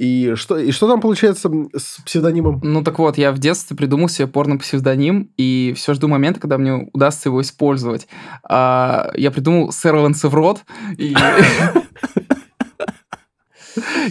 И что, и что там получается с псевдонимом? Ну так вот, я в детстве придумал себе порно-псевдоним, и все жду момента, когда мне удастся его использовать. А, я придумал Сэр Лансеврот, и...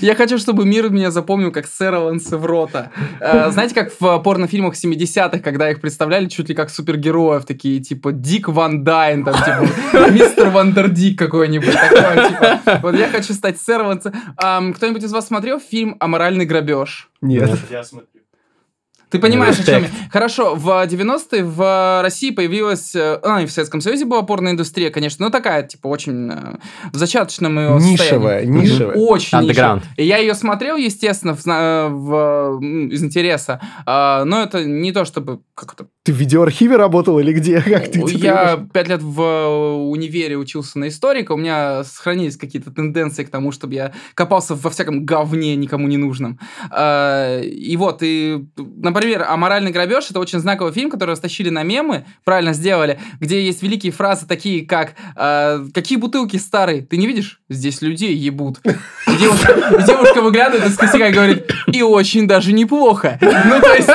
Я хочу, чтобы мир меня запомнил как сэра Лансеврота. Э, знаете, как в порнофильмах 70-х, когда их представляли чуть ли как супергероев, такие, типа, Дик Ван Дайн, там, типа, мистер Вандердик какой-нибудь, такой, типа. Вот я хочу стать сэром Лансевротом. Кто-нибудь из вас смотрел фильм «Аморальный грабеж»? Нет. Я смотрю. Ты понимаешь, о чем я? Хорошо, в 90-е в России появилась... э, А, и в Советском Союзе была порноиндустрия, конечно, но такая, типа, очень э, в зачаточном ее Нишевая, состоянии. нишевая. Очень Underground. нишевая. И я ее смотрел, естественно, в, зна- в, из интереса, а, но это не то, чтобы... Как это? Ты в видеоархиве работал или где? Как ты это Я пять лет в э, универе учился на историка, у меня сохранились какие-то тенденции к тому, чтобы я копался во всяком говне никому не нужном. А, И вот, и, например, «Аморальный грабеж» — это очень знаковый фильм, который растащили на мемы, правильно сделали, где есть великие фразы такие, как а, «Какие бутылки старые? Ты не видишь? Здесь людей ебут». Девушка, выглядывает из косяка и говорит «И очень даже неплохо». Ну, то есть,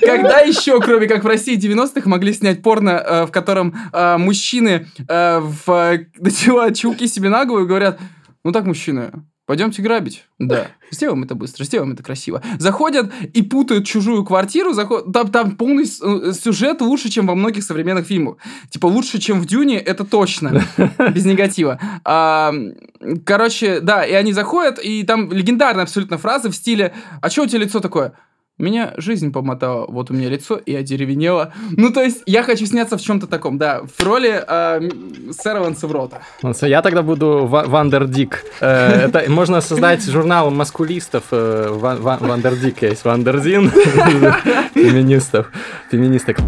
когда еще, кроме как в России 90-х, могли снять порно, э, в котором э, мужчины э, в, э, чулки себе на голову и говорят, ну так, мужчины, пойдемте грабить. Да. Сделаем это быстро, сделаем это красиво. Заходят и путают чужую квартиру, заход... там, там полный э, сюжет лучше, чем во многих современных фильмах. Типа лучше, чем в Дюне, это точно. Без негатива. А, короче, да, и они заходят, и там легендарная абсолютно фраза в стиле «А что у тебя лицо такое?» Меня жизнь помотала, вот у меня лицо, и одеревенело. Ну, то есть, я хочу сняться в чем-то таком, да, в роли м, сэра Лансеврота. Ну, Я тогда буду Ва- Вандердик. Э, Это можно создать журнал маскулистов. э, Ва- Ва- Вандердик есть. Вандерзин. Феминистов. Феминисток.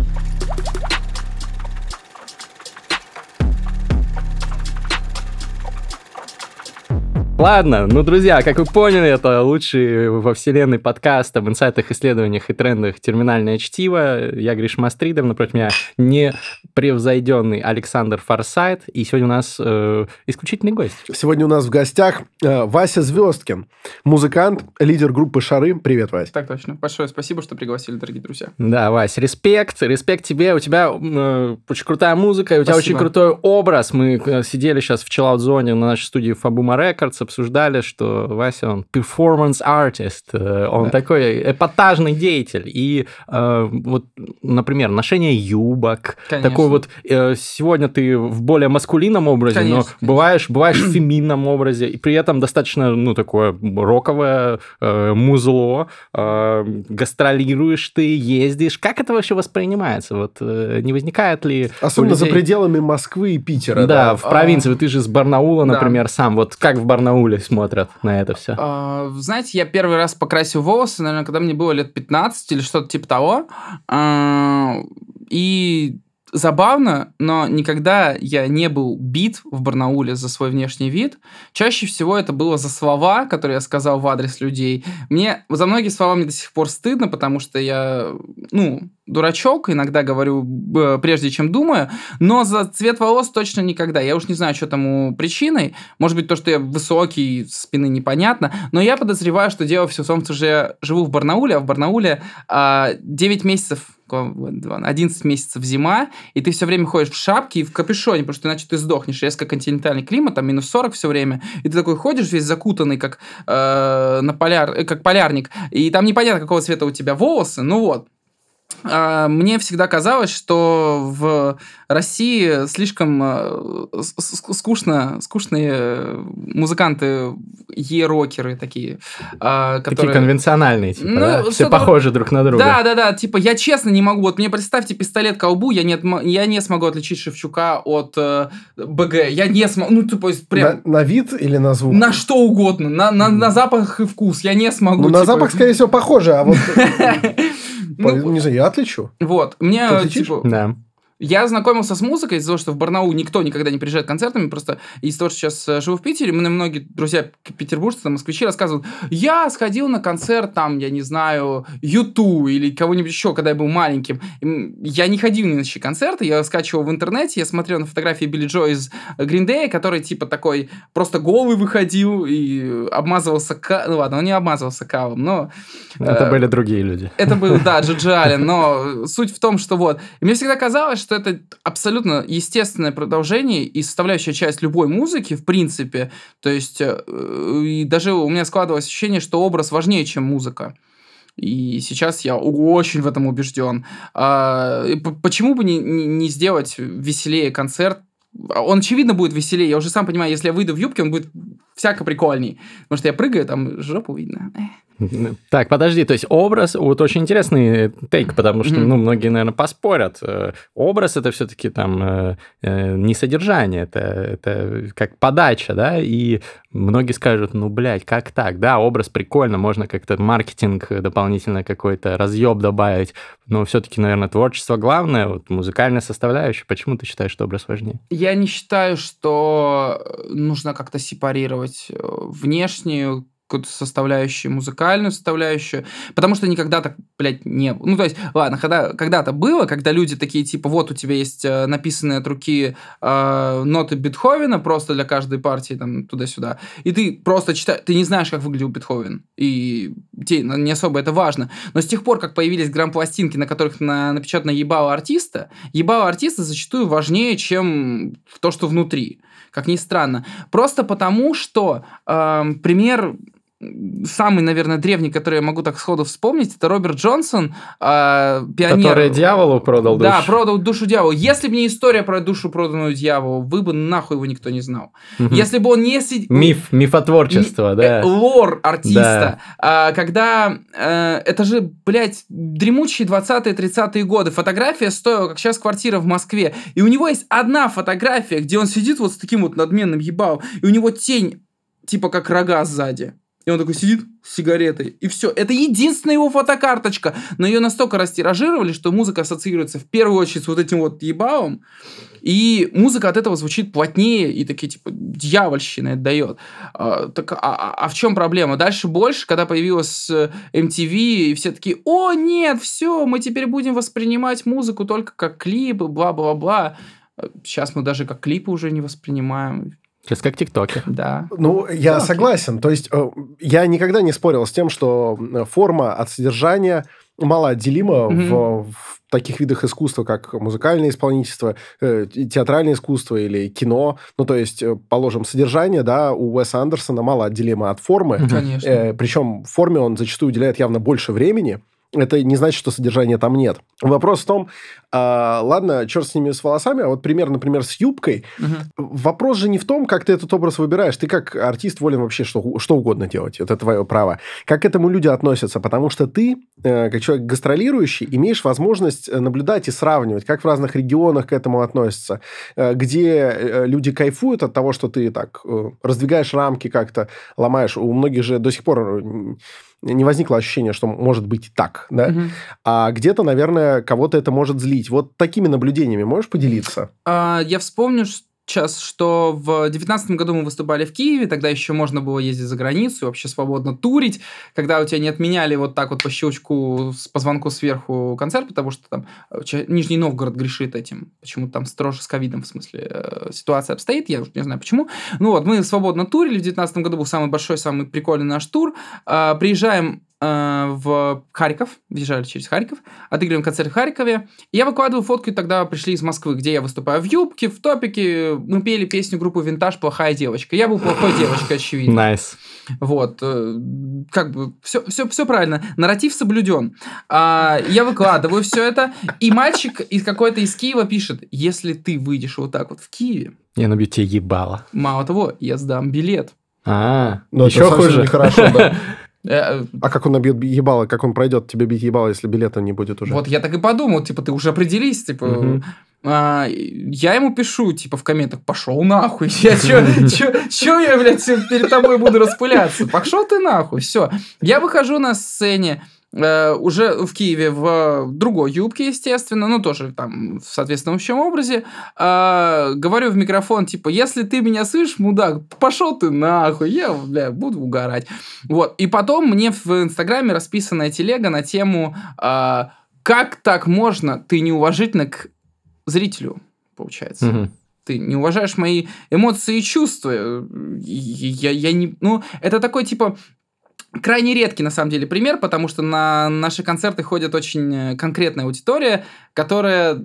Ладно, ну, друзья, как вы поняли, это лучший во вселенной подкаст об инсайтах, исследованиях и трендах «Терминальное чтиво». Я Гриша Мастридер, напротив меня непревзойденный Александр Форсайт. И сегодня у нас э, исключительный гость. Сегодня у нас в гостях э, Вася Звездкин, музыкант, лидер группы «Шары». Привет, Вася. Так точно. Большое спасибо, что пригласили, дорогие друзья. Да, Вась, респект, респект тебе. У тебя э, очень крутая музыка, и у тебя Спасибо. очень крутой образ. Мы э, сидели сейчас в чиллаут-зоне на нашей студии Фабума Records, обсуждали, что Вася, он performance artist, э, он Да. такой эпатажный деятель. И э, вот, например, ношение юбок, Конечно. такой вот, э, сегодня ты в более маскулинном образе, Конечно, но конечно. бываешь, бываешь в феминном образе, и при этом достаточно, ну, такое роковое э, музло, э, гастролируешь ты, ездишь. Как это вообще воспринимается? Вот э, не возникает ли... Особенно за людей- пределами Москвы и Питера. Да, в А, провинции. Вот Ты же из Барнаула, да. например, сам. Вот как в Барнауле смотрят на это все? А, знаете, я первый раз покрасил волосы, наверное, когда мне было лет 15 или что-то типа того. А, и забавно, но никогда я не был бит в Барнауле за свой внешний вид. Чаще всего это было за слова, которые я сказал в адрес людей. Мне за многие слова мне до сих пор стыдно, потому что я, ну, дурачок, иногда говорю э, прежде, чем думаю, но за цвет волос точно никогда. Я уж не знаю, что тому причиной. Может быть, то, что я высокий, со спины непонятно, но я подозреваю, что дело все в том, что я живу в Барнауле, а в Барнауле а, 9 месяцев 11 месяцев зима, и ты все время ходишь в шапке и в капюшоне, потому что иначе ты сдохнешь. Резко континентальный климат, там минус 40 все время, и ты такой ходишь весь закутанный, как, э, на поляр, э, как полярник, и там непонятно, какого цвета у тебя волосы, ну вот. А, Мне всегда казалось, что в России слишком э, скучно, скучные э, музыканты, е-рокеры такие, а, Такие которые... конвенциональные, типа, Ну, да? Все похожи друг на друга. Да, да, да, типа я честно не могу. Вот мне представьте пистолет колбу, я не, я не смогу отличить Шевчука от э, БГ. Я не смогу. Ну, типа, прям На, на вид или на звук? на что угодно, на, на, на запах и вкус. Я не смогу. Ну, на типа. запах, скорее всего, похоже, а вот... Ну, Не знаю, я отличу. Вот, мне, Ты типа, Да. Я знакомился с музыкой из-за того, что в Барнаул никто никогда не приезжает концертами, просто из-за того, что сейчас э, живу в Питере, мне многие друзья петербуржцы, там, москвичи рассказывают, я сходил на концерт, там, я не знаю, Юту или кого-нибудь еще, когда я был маленьким. Я не ходил ни на чьи концерты, я скачивал в интернете, я смотрел на фотографии Билли Джо из Green Day, который, типа, такой просто голый выходил и обмазывался, ка... ну ладно, он не обмазывался кавом, но... Это э, были другие люди. Это был, да, Джиджи Аллен, но суть в том, что вот, и мне всегда казалось, что это абсолютно естественное продолжение и составляющая часть любой музыки, в принципе. То есть, э, и даже у меня складывалось ощущение, что образ важнее, чем музыка. И сейчас я очень в этом убежден. А, почему бы не, не сделать веселее концерт? Он, очевидно, будет веселее. Я уже сам понимаю, если я выйду в юбке, он будет всяко прикольней. Потому что я прыгаю, там жопу видно. Так, подожди, то есть образ, вот очень интересный тейк, потому что, ну, многие, наверное, поспорят. Э, образ это все-таки там э, э, не содержание, это, это как подача, да, и многие скажут, ну, блядь, как так? Да, образ прикольно, можно как-то маркетинг дополнительно какой-то разъеб добавить, но все-таки, наверное, творчество главное, вот музыкальная составляющая. Почему ты считаешь, что образ важнее? Я не считаю, что нужно как-то сепарировать внешнюю какую-то составляющую, музыкальную составляющую, потому что никогда так, блядь, не было. Ну, то есть, ладно, когда, когда-то было, когда люди такие, типа, вот у тебя есть э, написанные от руки э, ноты Бетховена просто для каждой партии, там, туда-сюда, и ты просто читаешь, ты не знаешь, как выглядел Бетховен, и тебе не особо это важно. Но с тех пор, как появились грамм-пластинки, на которых на, напечатано ебало артиста, ебало артиста зачастую важнее, чем то, что внутри как ни странно. Просто потому, что э, пример самый, наверное, древний, который я могу так сходу вспомнить, это Роберт Джонсон, э, пионер. Который дьяволу продал душу. Да, продал душу дьяволу. Если бы не история про душу, проданную дьяволу, вы бы нахуй его никто не знал. Угу. Если бы он не... Миф, мифотворчество, да. Э, лор артиста. Да. А, когда... А, это же, блядь, дремучие 20-е, 30-е годы. Фотография стоила, как сейчас квартира в Москве. И у него есть одна фотография, где он сидит вот с таким вот надменным ебалом, и у него тень типа как рога сзади. И он такой сидит с сигаретой. И все. Это единственная его фотокарточка. Но ее настолько растиражировали, что музыка ассоциируется в первую очередь с вот этим вот ебалом. И музыка от этого звучит плотнее и такие, типа, дьявольщина это дает. А, так, а, а, а в чем проблема? Дальше больше, когда появилась MTV, э, и все такие, о, нет, все, мы теперь будем воспринимать музыку только как клипы, бла-бла-бла. Сейчас мы даже как клипы уже не воспринимаем. Сейчас как ТикТоке. Да. Ну, я okay. согласен. То есть, э, я никогда не спорил с тем, что форма от содержания малоотделима mm-hmm. в, в таких видах искусства, как музыкальное исполнительство, э, театральное искусство или кино. Ну, то есть, э, положим, содержание, да, у Уэса Андерсона малоотделимо от формы. Конечно. Э, причем форме он зачастую уделяет явно больше времени это не значит, что содержания там нет. Вопрос в том, а, ладно, черт с ними с волосами, а вот пример, например, с юбкой. Угу. Вопрос же не в том, как ты этот образ выбираешь. Ты как артист волен вообще что, что угодно делать. Это твое право. Как к этому люди относятся? Потому что ты, э, как человек гастролирующий, имеешь возможность э, наблюдать и сравнивать, как в разных регионах к этому относятся. Э, где э, люди кайфуют от того, что ты так э, раздвигаешь рамки как-то, ломаешь. У многих же до сих пор не возникло ощущения, что может быть так, да? Угу. А где-то, наверное, кого-то это может злить. Вот такими наблюдениями можешь поделиться? А, я вспомню, что сейчас, что в 2019 году мы выступали в Киеве, тогда еще можно было ездить за границу, вообще свободно турить, когда у тебя не отменяли вот так вот по щелчку, по звонку сверху концерт, потому что там э, Нижний Новгород грешит этим, почему там строже с ковидом, в смысле, э, ситуация обстоит, я уже не знаю почему. Ну вот, мы свободно турили, в 2019 году был самый большой, самый прикольный наш тур, а, приезжаем в Харьков, въезжали через Харьков, отыгрываем концерт в Харькове. И я выкладываю фотки, тогда пришли из Москвы, где я выступаю в юбке, в топике. Мы пели песню группы «Винтаж. Плохая девочка». Я был плохой девочкой, очевидно. Nice. Вот, э, как бы все, все, все правильно. Нарратив соблюден. А, я выкладываю все это, и мальчик из какой-то из Киева пишет, если ты выйдешь вот так вот в Киеве... Я набью тебе ебало. Мало того, я сдам билет. А, ну, еще хуже. Нехорошо, да. Э, а как он набьет ебало, как он пройдет тебе бить ебало, если билета не будет уже? Вот я так и подумал, типа, ты уже определись, типа, угу. а, я ему пишу, типа, в комментах, пошел нахуй, я чё, чё, чё я, блядь, перед тобой буду распыляться, пошел ты нахуй, все. Я выхожу на сцене, э, уже в Киеве в другой юбке, естественно, ну, тоже там в соответствующем образе, э, говорю в микрофон, типа, если ты меня слышишь, мудак, пошел ты нахуй, я, бля, буду угорать. Вот, и потом мне в Инстаграме расписанная телега на тему, э, как так можно, ты неуважительно к зрителю, получается. Мгм. Ты не уважаешь мои эмоции и чувства. Я, я не... Ну, это такой, типа, крайне редкий, на самом деле, пример, потому что на наши концерты ходит очень э, конкретная аудитория, которая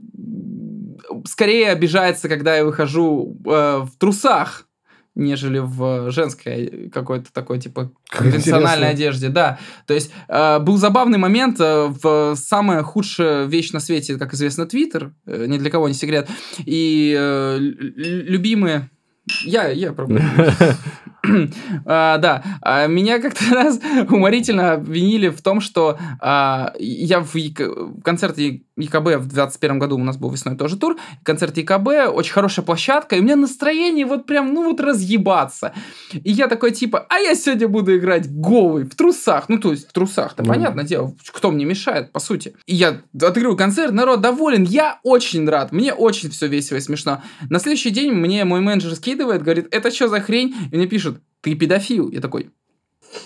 скорее обижается, когда я выхожу э, в трусах, нежели в женской какой-то такой, типа, конвенциональной одежде, да. То есть э, был забавный момент э, в самая худшая вещь на свете, как известно, Твиттер, э, ни для кого не секрет, и э, лю- лю- любимые... Я, я пробую. А, Да, А, меня как-то раз уморительно обвинили в том, что а, я в ЯК в концерте ЕКБ в 21 году у нас был весной тоже тур, концерт ЕКБ, очень хорошая площадка, и у меня настроение вот прям, ну вот разъебаться. И я такой типа, а я сегодня буду играть голый, в трусах, ну то есть в трусах-то, Ну. понятное дело, кто мне мешает, по сути. И я отыгрываю концерт, народ доволен, я очень рад, мне очень все весело и смешно. На следующий день мне мой менеджер скидывает, говорит, это что за хрень? И мне пишут, ты педофил. Я такой,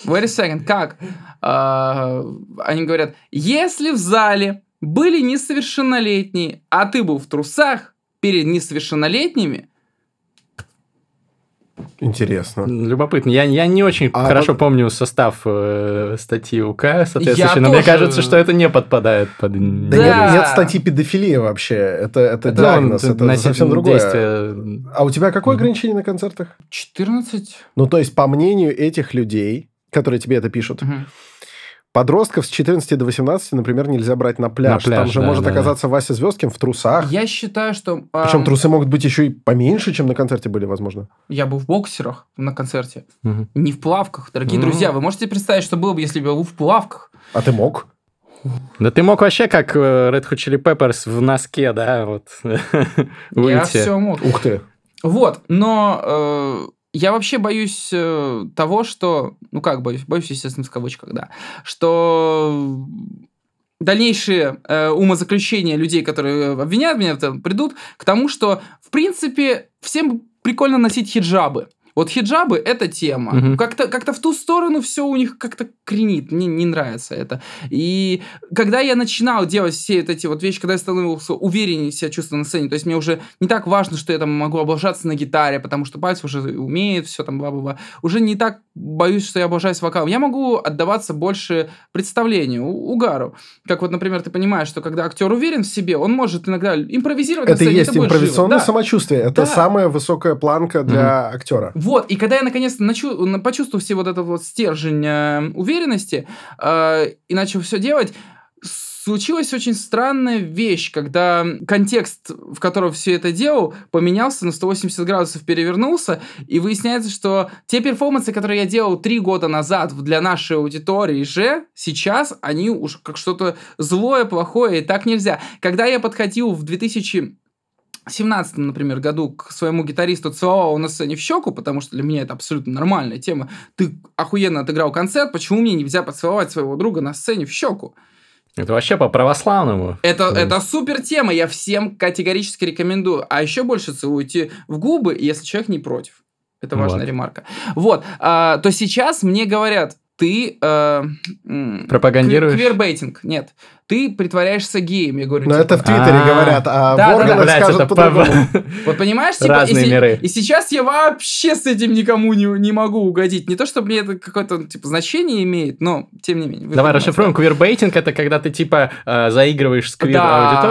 wait a second, как? А, они говорят, если в зале были несовершеннолетние, а ты был в трусах перед несовершеннолетними, Интересно. Любопытно. Я, я не очень А хорошо вот- помню состав э, статьи УК, соответственно, Я но мне тоже. кажется, что это не подпадает под... Да, Да. Нет, нет статьи педофилия вообще. Это, это, Это, диагноз, ну, это совсем другое. действие- А у тебя какое ограничение на концертах? 14... Ну, то есть, по мнению этих людей, которые тебе это пишут, Мгм. Подростков с 14 до 18, например, нельзя брать на пляж. На пляж, Там же да, может да, да. оказаться Вася Звездкин в трусах. Я считаю, что... Причем ам, трусы могут быть еще и поменьше, чем на концерте были, возможно. Я был в боксерах на концерте, Мгм. не в плавках. Дорогие М. друзья, вы можете представить, что было бы, если бы я был в плавках? А ты мог? Да ты мог вообще как э, Red Hot Chili Peppers в носке, да, вот Я все мог. Ух ты. Вот, но э, я вообще боюсь э, того, что... Ну как боюсь? Боюсь, естественно, в кавычках, да. Что дальнейшие э, умозаключения людей, которые обвиняют меня в этом, придут к тому, что, в принципе, всем прикольно носить хиджабы. Вот хиджабы – это тема. Мгм. Как-то как в ту сторону все у них как-то кренит. Мне не нравится это. И когда я начинал делать все вот эти вот вещи, когда я становился увереннее себя чувствовать на сцене, то есть мне уже не так важно, что я там могу облажаться на гитаре, потому что пальцы уже умеют, все там бла-бла-бла. Уже не так боюсь, что я облажаюсь вокалом. Я могу отдаваться больше представлению, у- угару. Как вот, например, ты понимаешь, что когда актер уверен в себе, он может иногда импровизировать Это сцене, есть будет импровизационное живо. Самочувствие. Это Да. самая высокая планка для актера. Вот, и когда я наконец-то начу- на- почувствовал все вот этот вот стержень э, уверенности э, и начал все делать, случилась очень странная вещь, когда контекст, в котором все это делал, поменялся на 180 градусов, перевернулся, и выясняется, что те перформансы, которые я делал три года назад для нашей аудитории же, сейчас они уж как что-то злое, плохое, и так нельзя. Когда я подходил в 2000 17 например, году к своему гитаристу целовал его на сцене в щеку, потому что для меня это абсолютно нормальная тема. Ты охуенно отыграл концерт, почему мне нельзя поцеловать своего друга на сцене в щеку? Это вообще по-православному. Это, Да. это супер тема, я всем категорически рекомендую. А еще больше целуйте в губы, если человек не против. Это важная Вот. ремарка. Вот, а, то сейчас мне говорят, ты... э, м, Пропагандируешь? Квирбейтинг. Нет, ты притворяешься геем. Я говорю, Но типа, это в Твиттере А. говорят, а Да, да, в органах Блядь, скажут по-другому. по- Вот понимаешь, типа, Разные и, миры. и сейчас я вообще с этим никому не, не могу угодить. Не то, чтобы мне это какое-то типа значение имеет, но тем не менее. Давай расшифруем. Квирбейтинг это когда ты типа э, заигрываешь с квир Да,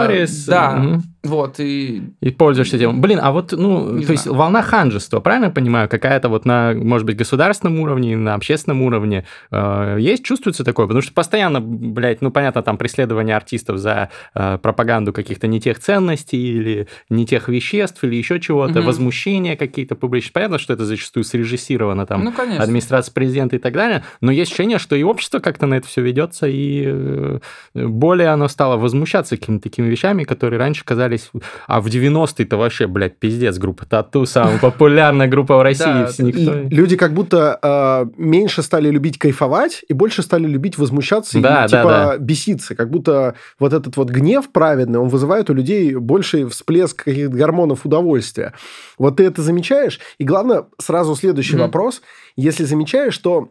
да. Вот, и... и пользуешься тем. Блин, а вот, ну, Не то есть знаю. волна ханжества, правильно я понимаю? Какая-то вот на, может быть, государственном уровне, на общественном уровне э, есть, чувствуется такое? Потому что постоянно, блядь, ну, понятно, там преследование артистов за э, пропаганду каких-то не тех ценностей или не тех веществ или еще чего-то, Мгм. возмущения какие-то публичные. Понятно, что это зачастую срежиссировано там ну, конечно. администрация президента и так далее, но есть ощущение, что и общество как-то на это все ведется, и э, более оно стало возмущаться какими-то такими вещами, которые раньше казались остались. А в 90-е-то вообще, блядь, пиздец, группа Тату, самая популярная группа в России. И люди как будто э, меньше стали любить кайфовать и больше стали любить возмущаться и типа беситься. Как будто вот этот вот гнев праведный, он вызывает у людей больший всплеск каких-то гормонов удовольствия. Вот ты это замечаешь? И главное, сразу следующий mm-hmm. вопрос. Если замечаешь, что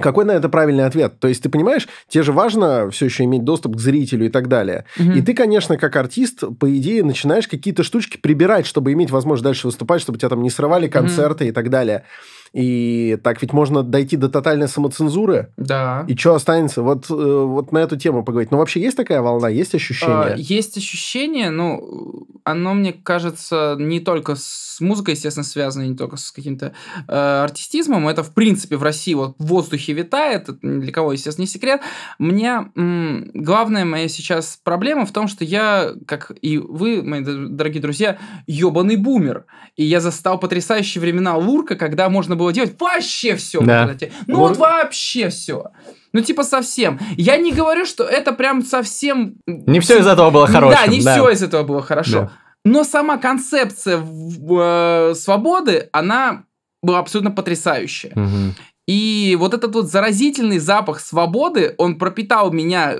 какой на это правильный ответ? То есть, ты понимаешь, тебе же важно все еще иметь доступ к зрителю и так далее. Угу. И ты, конечно, как артист, по идее, начинаешь какие-то штучки прибирать, чтобы иметь возможность дальше выступать, чтобы тебя там не срывали концерты угу. и так далее. И так ведь можно дойти до тотальной самоцензуры. Да. И что останется? Вот, э, вот на эту тему поговорить. Ну, вообще есть такая волна? Есть ощущение? А, есть ощущение, ну, оно, мне кажется, не только с музыкой, естественно, связано, не только с каким-то э, артистизмом. Это, в принципе, в России вот в воздухе витает. Это для кого, естественно, не секрет. Мне м, главная моя сейчас проблема в том, что я, как и вы, мои дорогие друзья, ебаный бумер. И я застал потрясающие времена Лурка, когда можно было делать вообще все. Да. Ну вот вообще все. Ну, типа, совсем. Я не говорю, что это прям совсем... Не все из этого было хорошо. Да, не да. все из этого было хорошо. Да. Но сама концепция э, свободы, она была абсолютно потрясающая. Угу. И вот этот вот заразительный запах свободы, он пропитал меня,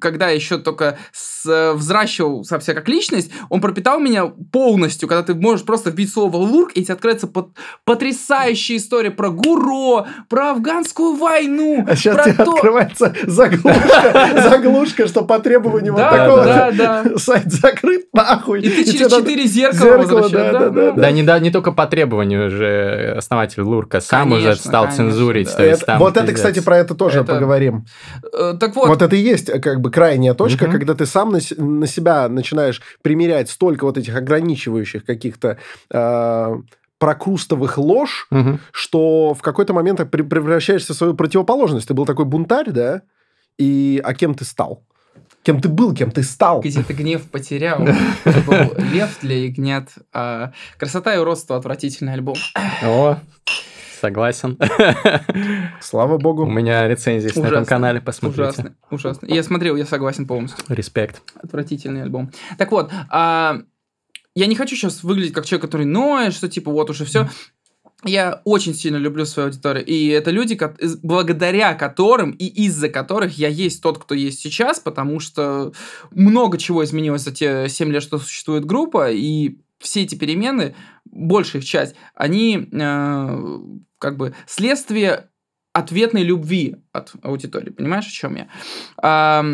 когда еще только с, взращивал совсем как личность, он пропитал меня полностью, когда ты можешь просто вбить слово «лурк», и тебе откроется под, потрясающая история про ГУРО, про афганскую войну. А сейчас тебе то... открывается заглушка, заглушка, что по требованию вот такого сайт закрыт, нахуй. И ты через четыре зеркала возвращаешь. Да, не только по требованию же основатель Лурка сам уже стал цензурой цензурить. То есть, там, вот это, кстати, про это тоже это... поговорим. Э, так вот. Вот это и есть э, как бы крайняя точка, угу. когда ты сам на, на себя начинаешь примерять столько вот этих ограничивающих каких-то... Э, прокрустовых ложь, угу. что в какой-то момент превращаешься в свою противоположность. Ты был такой бунтарь, да? И а кем ты стал? Кем ты был, кем ты стал? Где ты гнев потерял. был лев для ягнят. А красота и уродство отвратительный альбом. О, Согласен. Слава богу. У меня рецензии на этом канале, посмотрите. Ужасно, ужасно. Я смотрел, я согласен полностью. Респект. Отвратительный альбом. Так вот, а, я не хочу сейчас выглядеть как человек, который ноет, что типа вот уже все. Я очень сильно люблю свою аудиторию. И это люди, благодаря которым и из-за которых я есть тот, кто есть сейчас, потому что много чего изменилось за те 7 лет, что существует группа, и все эти перемены, большая их часть, они э, как бы следствие ответной любви от аудитории. Понимаешь, о чем я? А,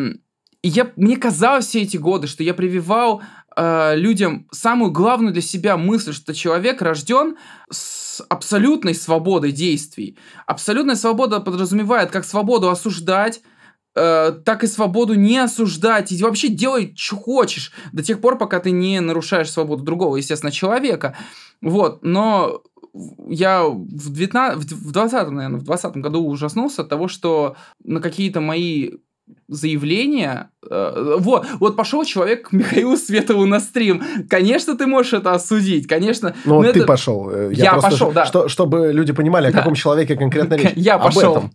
я мне казалось все эти годы, что я прививал э, людям самую главную для себя мысль, что человек рожден с абсолютной свободой действий. Абсолютная свобода подразумевает как свободу осуждать, э, так и свободу не осуждать и вообще делай, что хочешь, до тех пор, пока ты не нарушаешь свободу другого, естественно, человека. Вот, но я в, 19, в 20, наверное, в 20 году ужаснулся от того, что на какие-то мои заявления. Э, вот, вот пошел человек к Михаилу Светову на стрим. Конечно, ты можешь это осудить, конечно. Ну, ты это... пошел. Я, я просто, пошел, да. Что, чтобы люди понимали, о да. каком человеке конкретно речь. Я пошел. Об этом.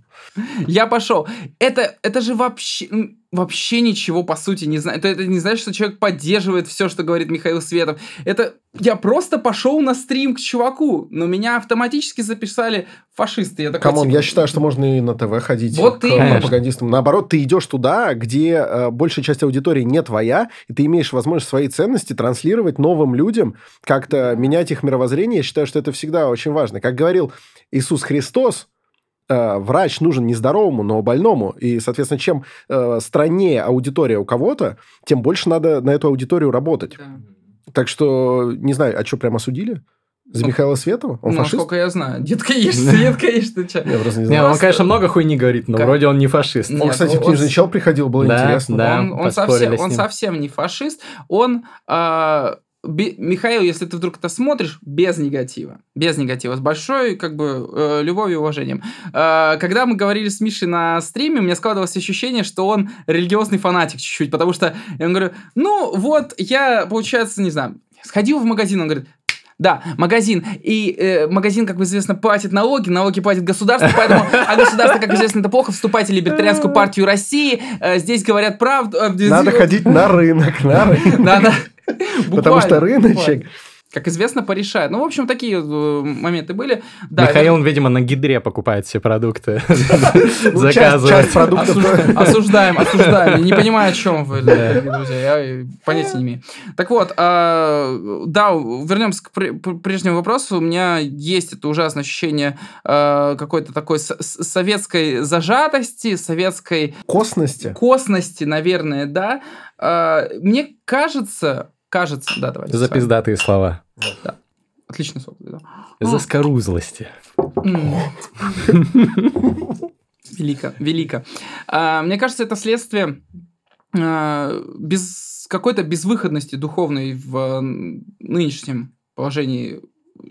Я пошел. Это, это же вообще, вообще ничего, по сути, не знаю. Это, это не значит, что человек поддерживает все, что говорит Михаил Светов. Это я просто пошел на стрим к чуваку, но меня автоматически записали фашисты. Я такой, Come on, типа... я считаю, что можно и на ТВ ходить вот к ты... пропагандистам. Наоборот, ты идешь туда, где э, большая часть аудитории не твоя, и ты имеешь возможность свои ценности транслировать новым людям, как-то менять их мировоззрение. Я считаю, что это всегда очень важно. Как говорил Иисус Христос, Э, врач нужен не здоровому, но больному. И, соответственно, чем э, страннее аудитория у кого-то, тем больше надо на эту аудиторию работать. Да. Так что, не знаю, а что, прямо осудили? За Михаила Светова? Он ну, фашист? насколько я знаю. Детка ешь, детка ешь, ты че? Я просто не знаю. Не, он, конечно, много хуйни говорит, но вроде он не фашист. Он, кстати, в книжный чел приходил, было интересно. Да, он, совсем, он совсем не фашист. Он а, Михаил, если ты вдруг это смотришь, без негатива. Без негатива. С большой, как бы, э, любовью и уважением. Э, когда мы говорили с Мишей на стриме, у меня складывалось ощущение, что он религиозный фанатик чуть-чуть, потому что я ему говорю, ну, вот, я, получается, не знаю, сходил в магазин, он говорит, да, магазин. И э, магазин, как известно, платит налоги, налоги платит государство, поэтому, а государство, как известно, это плохо. Вступайте в либертарианскую партию России. Э, здесь говорят правду. Э, Надо ходить на рынок, на рынок. Надо Потому что рыночек как известно, порешает. Ну, в общем, такие э, моменты были. Да, Михаил, он, видимо, на гидре покупает все продукты. Ну, Заказывает. продуктов. Осуждаем, осуждаем. Не понимаю, о чем вы, друзья. Я понятия не имею. Так вот, а, да, вернемся к прежнему вопросу. У меня есть это ужасное ощущение а, какой-то такой советской зажатости, советской... Косности? Косности, наверное, да. А, мне кажется, Кажется, да, давайте. За пиздатые слова. Да. Отличный сок. Да. За скорузлости. Велико, велико. А, мне кажется, это следствие а, без какой-то безвыходности духовной в нынешнем положении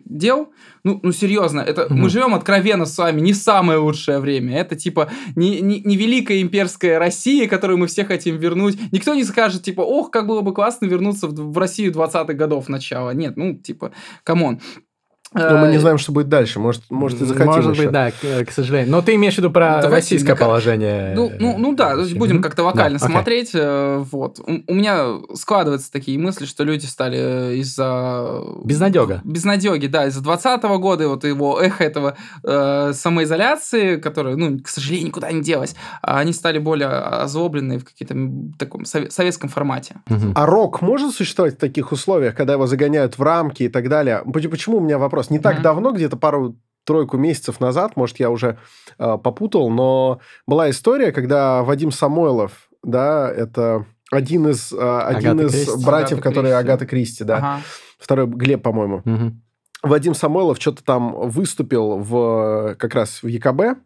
дел, ну, ну серьезно, это mm-hmm. мы живем откровенно с вами не самое лучшее время. Это типа не, не, не великая имперская Россия, которую мы все хотим вернуть. Никто не скажет, типа, ох, как было бы классно вернуться в, в Россию 20-х годов начала. Нет, ну, типа, come on. Но мы не э, знаем, что будет дальше. Может, может и захотим Может еще. быть, да, к, к сожалению. Но ты имеешь в виду про Давайте, российское ну, положение. Ну, ну, ну да, будем как-то вокально да, смотреть. Okay. Э, вот. У, у меня складываются такие мысли, что люди стали из-за... Безнадега. Безнадеги, да, из-за 20 года, вот его эхо этого э, самоизоляции, которая, ну, к сожалению, никуда не делась, а они стали более озлобленные в каком-то таком советском формате. Угу. А рок может существовать в таких условиях, когда его загоняют в рамки и так далее? Почему у меня вопрос? Вопрос. Не так mm-hmm. давно, где-то пару тройку месяцев назад, может, я уже э, попутал, но была история, когда Вадим Самойлов, да, это один из, э, один из Кристи. братьев, Агата которые Кристи. Агата Кристи, да, ага. второй Глеб, по-моему. Угу. Вадим Самойлов что-то там выступил в как раз в ЕКБ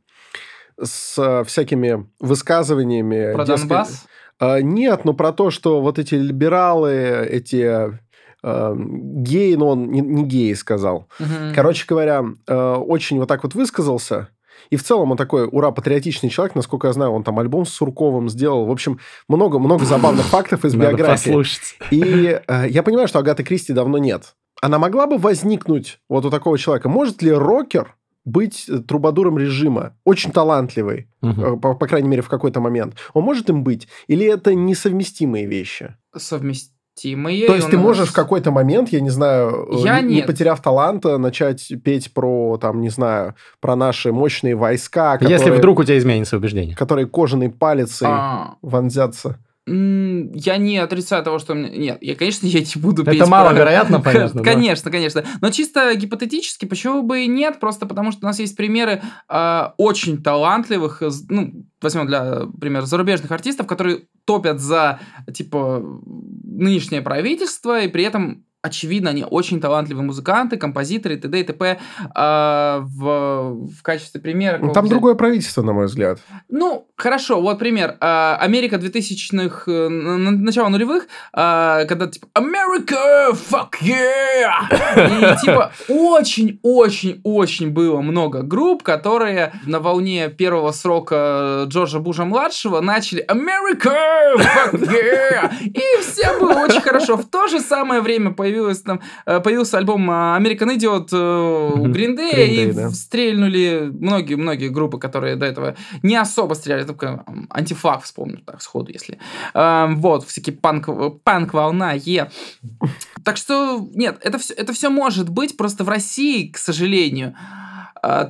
с всякими высказываниями. Про дескать, Донбасс? Э, нет, но про то, что вот эти либералы, эти э, гей, но он не, не гей сказал. Угу. Короче говоря, э, очень вот так вот высказался. И в целом он такой ура-патриотичный человек, насколько я знаю, он там альбом с Сурковым сделал. В общем, много-много забавных фактов из биографии. И э, я понимаю, что Агаты Кристи давно нет. Она могла бы возникнуть вот у такого человека? Может ли рокер быть трубадуром режима, очень талантливый, угу. по, по крайней мере, в какой-то момент. Он может им быть? Или это несовместимые вещи? Совместимые Тимы. То есть ты можешь в какой-то момент, я не знаю, я не, не потеряв таланта, начать петь про, там, не знаю, про наши мощные войска. Которые, Если вдруг у тебя изменится убеждение. Которые кожаной палицей а... вонзятся. Я не отрицаю того, что... Нет, я, конечно, я не буду петь... Это маловероятно, про... понятно. Конечно, конечно. Но чисто гипотетически, почему бы и нет? Просто потому, что у нас есть примеры э, очень талантливых, ну, возьмем для примера, зарубежных артистов, которые топят за, типа, нынешнее правительство, и при этом очевидно, они очень талантливые музыканты, композиторы, т.д. и т.п. А, в, в качестве примера... Ну, там взять? другое правительство, на мой взгляд. Ну, хорошо, вот пример. А, Америка 2000-х, э, начало нулевых, а, когда типа «America, fuck yeah!» И типа очень-очень-очень было много групп, которые на волне первого срока Джорджа Буша-младшего начали «America, fuck yeah!» И все было очень хорошо. В то же самое время появилось появилась там, э, появился альбом а, American Idiot э, у Green Day, Green Day и да. стрельнули многие-многие группы, которые до этого не особо стреляли, только антифлаг вспомню так сходу, если. Э, вот, всякие панк, панк-волна, е. Так что, нет, это все, это все может быть, просто в России, к сожалению,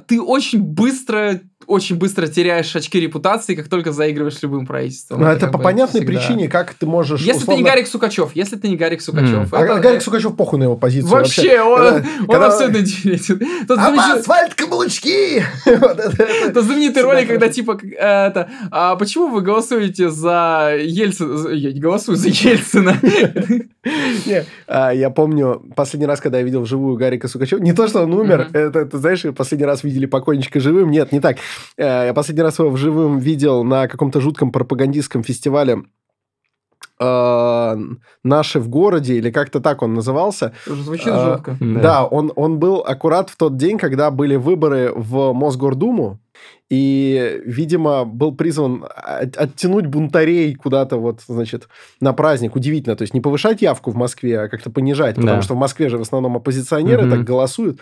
ты очень быстро очень быстро теряешь очки репутации, как только заигрываешь любым правительством. Но это по понятной всегда... причине, как ты можешь... Если условно... ты не Гарик Сукачев, если ты не Гарик Сукачев. Mm. Это... А Гарик Сукачев похуй на его позицию. Вообще, он, когда, он когда... абсолютно интересен. А асфальт каблучки! Это знаменитый ролик, когда типа, это, а почему вы голосуете за Ельцина? Я не голосую за Ельцина. А, я помню, последний раз, когда я видел вживую Гарика Сукачева, не то, что он умер, это, знаешь, последний раз видели покойничка живым, нет, не так. Э, я последний раз его вживым видел на каком-то жутком пропагандистском фестивале э, наши в городе, или как-то так он назывался. Звучит э, жутко. Да, он, он был аккурат в тот день, когда были выборы в Мосгордуму, и, видимо, был призван оттянуть бунтарей куда-то вот, значит, на праздник. Удивительно. То есть не повышать явку в Москве, а как-то понижать. Потому да. что в Москве же в основном оппозиционеры угу. так голосуют.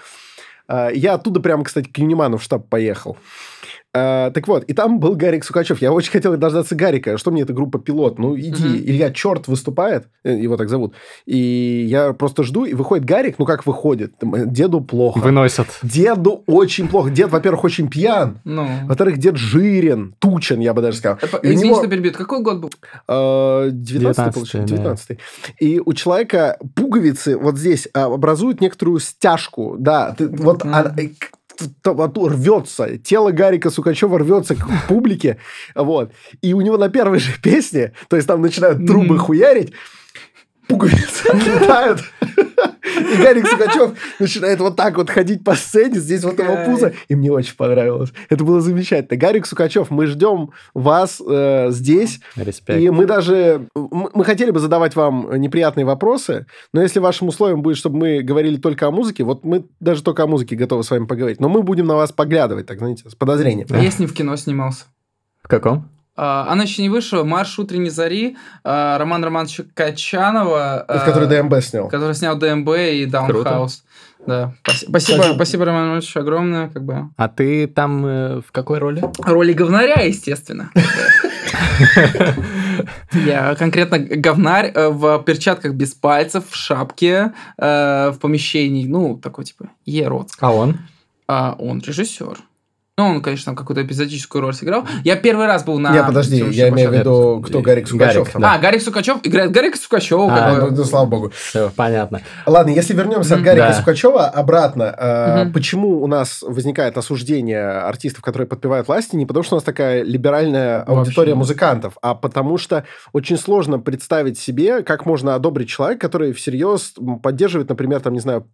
Я оттуда прямо, кстати, к Юниману в штаб поехал. А, так вот, и там был Гарик Сукачев. Я очень хотел дождаться Гарика. Что мне эта группа «Пилот»? Ну, иди. Мгм. Илья Черт выступает, э, его так зовут. И я просто жду, и выходит Гарик. Ну, как выходит? Э, Деду плохо. Выносят. Деду очень плохо. Дед, во-первых, очень пьян. Ну. Во-вторых, дед жирен, тучен, я бы даже сказал. Э, И у Извините, него- что перебью. Какой год был? Э, 19 получается, да. 19 И у человека пуговицы вот здесь а, образуют некоторую стяжку. Да, ты- вот она, рвется. Тело Гарика Сукачева рвется к публике. Вот. И у него на первой же песне, то есть там начинают трубы хуярить, пуговицы отлетают. И Гарик Сукачев начинает вот так вот ходить по сцене, здесь вот его пузо. И мне очень понравилось. Это было замечательно. Гарик Сукачев, мы ждем вас э, здесь. Респект. И мы даже... Мы хотели бы задавать вам неприятные вопросы, но если вашим условием будет, чтобы мы говорили только о музыке, вот мы даже только о музыке готовы с вами поговорить. Но мы будудем на вас поглядывать, так знаете, с подозрением. А я с ним в кино снимался. В каком? А, Она еще не вышла. Марш утренней зари. а, Роман Романовича Качанова. Это а, который ДМБ снял. который снял ДМБ и Даунхаус. Да. Спаси- Спасибо, Кстати- спасибо, Роман Романович, огромное. Как бы. А ты там э, в какой роли? Роли говнаря, естественно. Я конкретно говнарь э, в перчатках без пальцев, в шапке, э, в помещении, ну, такой типа Ерод. А он? А он режиссер. Ну, он, конечно, какую-то эпизодическую роль сыграл. Я первый раз был на... Не, подожди, я имею в виду, кто Гарик Сукачев. Гарик, да. А, Гарик Сукачев играет Гарик Сукачева. А, Ну, ну, слава богу. Все, понятно. Ладно, если вернемся от Мгм. Гарика Да. Сукачева обратно, э, Мгм. почему у нас возникает осуждение артистов, которые подпевают власти, не потому что у нас такая либеральная Вообще аудитория нет. музыкантов, а потому что очень сложно представить себе, как можно одобрить человека, который всерьез поддерживает, например, там, не знаю,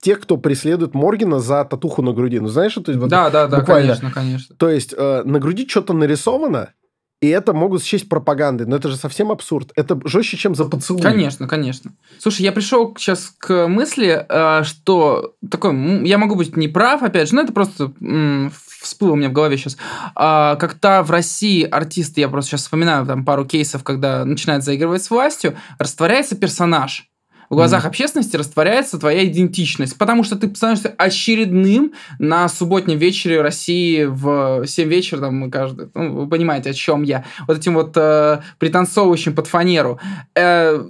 тех, кто преследует Моргина за татуху на груди. Ну, знаешь, что то есть вот Да, да, да, буквально. конечно, конечно. То есть э, на груди что-то нарисовано, и это могут счесть пропагандой. Но это же совсем абсурд. Это жестче, чем за поцелуй. Конечно, конечно. Слушай, я пришел сейчас к мысли, э, что такой, я могу быть неправ, опять же, но это просто всплыло у меня в голове сейчас. Когда в России артисты, я просто сейчас вспоминаю там пару кейсов, когда начинают заигрывать с властью, растворяется персонаж. В глазах общественности растворяется твоя идентичность, потому что ты становишься очередным на субботнем вечере России в 7 вечера, там мы каждый, ну, вы понимаете, о чем я, вот этим вот э, пританцовывающим под фанеру. Э,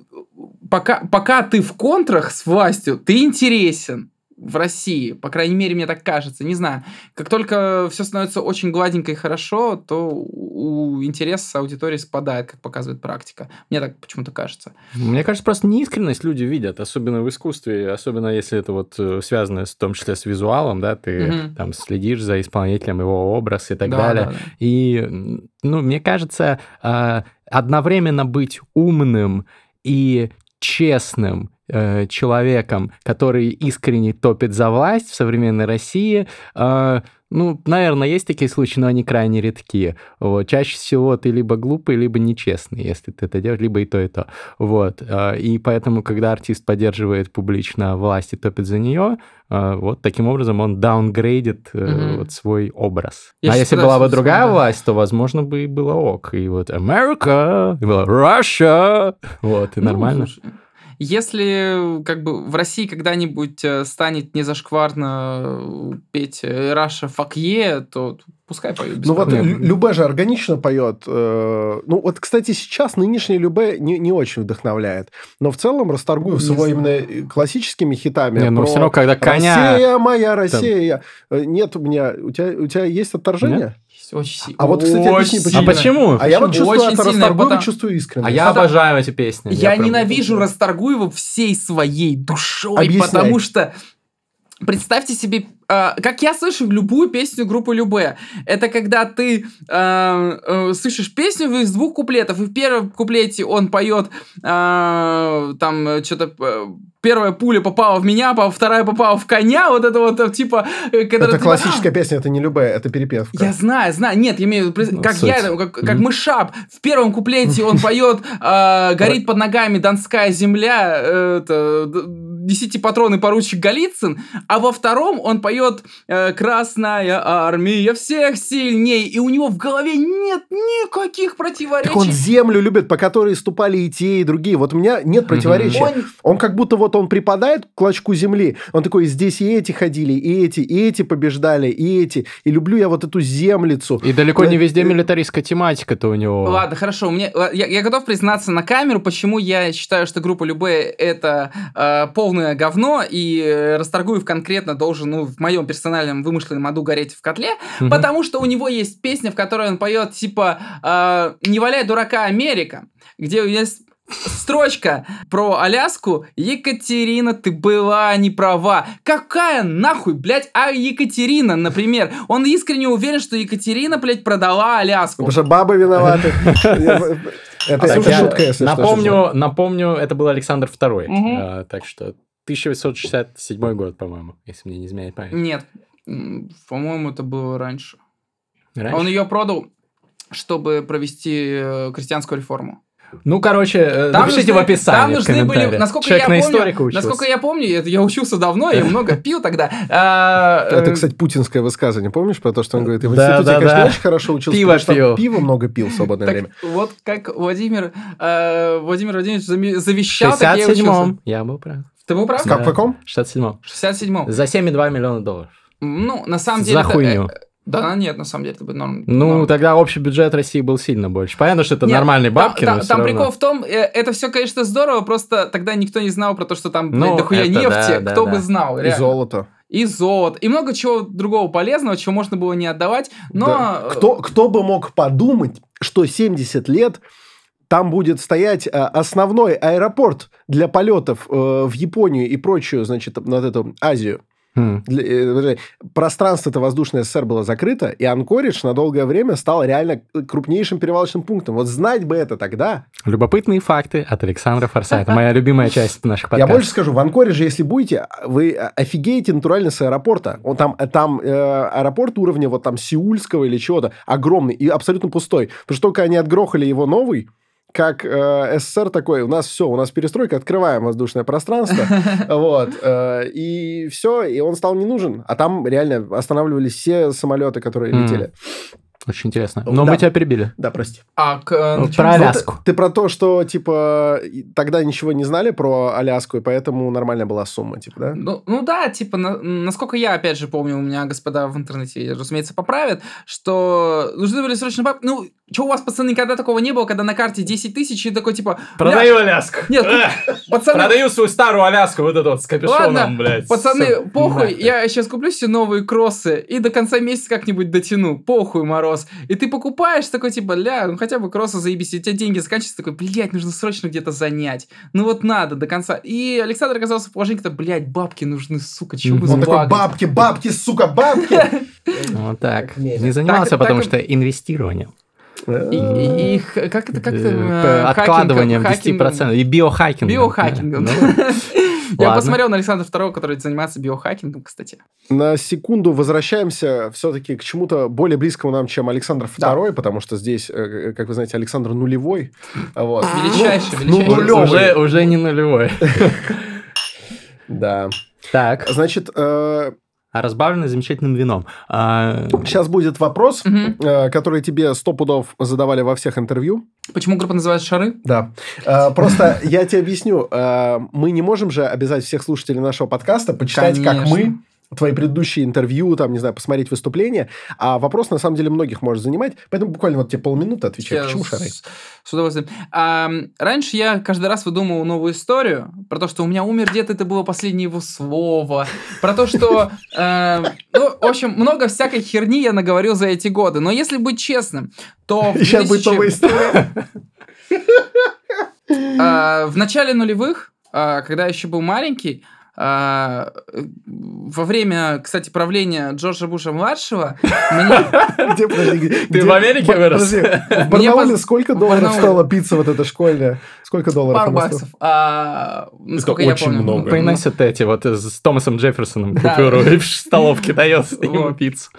пока, пока ты в контрах с властью, ты интересен в России, по крайней мере, мне так кажется, не знаю. Как только все становится очень гладенько и хорошо, то у интереса аудитории спадает, как показывает практика. Мне так почему-то кажется. Мне кажется, просто неискренность люди видят, особенно в искусстве, особенно если это вот э, связано в том числе с визуалом, да, ты Мгм. там следишь за исполнителем, его образ и так Да, далее. да, да. И, ну, мне кажется, а, одновременно быть умным и честным э, человеком, который искренне топит за власть в современной России, а, ну, наверное, есть такие случаи, но они крайне редки. Вот. Чаще всего ты либо глупый, либо нечестный, если ты это делаешь, либо и то, и то. Вот. А, И поэтому, когда артист поддерживает публично власть и топит за нее, а, вот таким образом он даунгрейдит э, Мгм. вот свой образ. Я а если была бы другая да. власть, то, возможно, бы и было ок. И вот Америка, и было Russia, вот, и Ну, нормально. слушай, Если как бы в России когда-нибудь э, станет незашкварно э, петь э, Раша Факье, то пускай поют. Ну вот проблем. Любе же органично поет. Ну вот, кстати, сейчас нынешний Любе не, не очень вдохновляет. Но в целом Расторгуев с Не его знаю. именно классическими хитами. Не, ну про все равно, когда коня... Россия моя, Россия. Э, Нет у меня... У тебя, у тебя есть отторжение? Очень си- А вот, кстати, очень объясни, А сильно. почему? А я вот Почему? чувствую Очень от сильно, Расторгуева, потому- чувствую искренность. А я Потому- обожаю эти песни. Я прям- ненавижу Расторгуева всей своей душой, Объясняй. потому что представьте себе, э, как я слышу любую песню группы Любе, это когда ты э, э, слышишь песню из двух куплетов, и в первом куплете он поет э, там что-то первая пуля попала в меня, а вторая попала в коня, вот это вот э, типа, э, когда Это ты- классическая песня, это не Любе, это перепевка. Я знаю, знаю. Нет, я имею в виду, как суть. я, как, как Мгм. мышап. В первом куплете он поет э, «Горит под ногами донская земля». э, Это, десятипатронный поручик Голицын, а во втором он поет э, «Красная армия всех сильней», и у него в голове нет никаких противоречий. Так он землю любит, по которой ступали и те, и другие. Вот у меня нет противоречия. Он, он как будто вот он припадает к клочку земли, он такой, здесь и эти ходили, и эти, и эти побеждали, и эти, и люблю я вот эту землицу. И далеко не везде милитаристская тематика-то у него. Ладно, хорошо, мне, я, я готов признаться на камеру, почему я считаю, что группа Любе это э, полное говно, и э, Расторгуев конкретно должен, ну, в моем персональном вымышленном аду гореть в котле, угу. потому что у него есть песня, в которой он поет типа э, «Не валяй дурака, Америка», где есть строчка про Аляску. Екатерина, ты была не права. Какая нахуй, блядь, а Екатерина, например? Он искренне уверен, что Екатерина, блядь, продала Аляску. Потому что бабы виноваты. Это шутка, если Напомню, напомню, это был Александр II. А, так что 1867 год, по-моему, если мне не изменяет память. Нет, по-моему, это было раньше. раньше. Он ее продал, чтобы провести э, крестьянскую реформу. Ну, короче, э, там напишите нужны, в описании. Там нужны были, насколько Человек я на помню, учился. насколько я помню, я учился давно, я много пил тогда. А, это, э, кстати, путинское высказывание, помнишь про то, что он говорит? В институте, конечно, очень хорошо учился, пиво пил. пиво много пил в свободное время. Вот как Владимир Владимир Владимирович завещал, так я учился. я был прав. Ты был прав? Как, в каком? 67-м. 67-м. За 7,2 миллиона долларов. Ну, на самом деле... За хуйню. Да, нет, на самом деле это будет норм. Ну, норм. тогда общий бюджет России был сильно больше. Понятно, что это нет, нормальные бабки, там, но там, там равно. прикол в том, э, это все, конечно, здорово, просто тогда никто не знал про то, что там, ну, дохуя нефти, да, кто да, бы да. знал. Реально. И золото. И золото, и много чего другого полезного, чего можно было не отдавать, но... Да. Кто, кто бы мог подумать, что 70 лет там будет стоять э, основной аэропорт для полетов э, в Японию и прочую, значит, на эту Азию. Э, пространство-то воздушное СССР было закрыто, и Анкоридж на долгое время стал реально крупнейшим перевалочным пунктом. Вот знать бы это тогда. Любопытные факты от Александра Форсайта. Моя любимая часть наших подкастов. Я больше скажу, в Анкоридже, если будете, вы офигеете натурально с аэропорта. Он там, там э, аэропорт уровня вот там Сеульского или чего-то огромный и абсолютно пустой. Потому что только они отгрохали его новый, как э, СССР такой, у нас все, у нас перестройка, открываем воздушное пространство, вот, э, и все, и он стал не нужен, а там реально останавливались все самолеты, которые летели. Очень интересно. Но да. мы тебя перебили. Да, прости. А к, э, про Аляску. ты, ты про то, что, типа, тогда ничего не знали про Аляску, и поэтому нормальная была сумма, типа, да? Ну, ну да, типа, на, насколько я, опять же, помню, у меня господа в интернете, разумеется, поправят, что нужны были срочно бабки. Ну, что у вас, пацаны, никогда такого не было, когда на карте 10 тысяч, и такой, типа... Продаю Аляску. Нет, пацаны... Продаю свою старую Аляску, вот эту вот, с капюшоном, Ладно, блядь. пацаны, похуй, я сейчас куплю себе новые кроссы, и до конца месяца как-нибудь дотяну. Похуй, мороз. И ты покупаешь такой, типа, ля, ну хотя бы кросса заебись, и у тебя деньги заканчиваются, такой, блядь, нужно срочно где-то занять. Ну вот надо до конца. И Александр оказался в положении, когда, блядь, бабки нужны, сука, чего вы Он такой, бабки, бабки, сука, бабки. Вот так. Не занимался, потому что инвестированием. И, и, как это, как это? Э, откладыванием 10%. И биохакингом. Биохакингом. Я посмотрел на Александра II, который занимается биохакингом, кстати. На секунду возвращаемся все-таки к чему-то более близкому нам, чем Александр II, да. потому что здесь, э, как вы знаете, Александр нулевой. Вот. Величайший, ну, величайший. Ну, уже, уже не нулевой. Да. Так. Значит, э, а разбавленный замечательным вином. А... Сейчас будет вопрос, угу. который тебе сто пудов задавали во всех интервью. Почему группа называется «Шары»? Да. Э, просто я тебе объясню. Э, мы не можем же обязать всех слушателей нашего подкаста почитать, как мы твои предыдущие интервью, там, не знаю, посмотреть выступления, а вопрос, на самом деле, многих может занимать, поэтому буквально вот тебе полминуты отвечаю. Почему шары? С, с удовольствием. А, раньше я каждый раз выдумывал новую историю про то, что у меня умер дед, это было последнее его слово, про то, что, э, ну, в общем, много всякой херни я наговорил за эти годы, но если быть честным, то... Сейчас будет новая история. А, в начале нулевых, а, когда я еще был маленький, во время, кстати, правления Джорджа Буша младшего Где, Ты в Америке вырос? В Барнауле сколько долларов стоила пицца вот эта школьная? Сколько долларов? Пару баксов. А, насколько я помню. много. Приносят эти вот с Томасом Джефферсоном купюру и в столовке дается ему пиццу.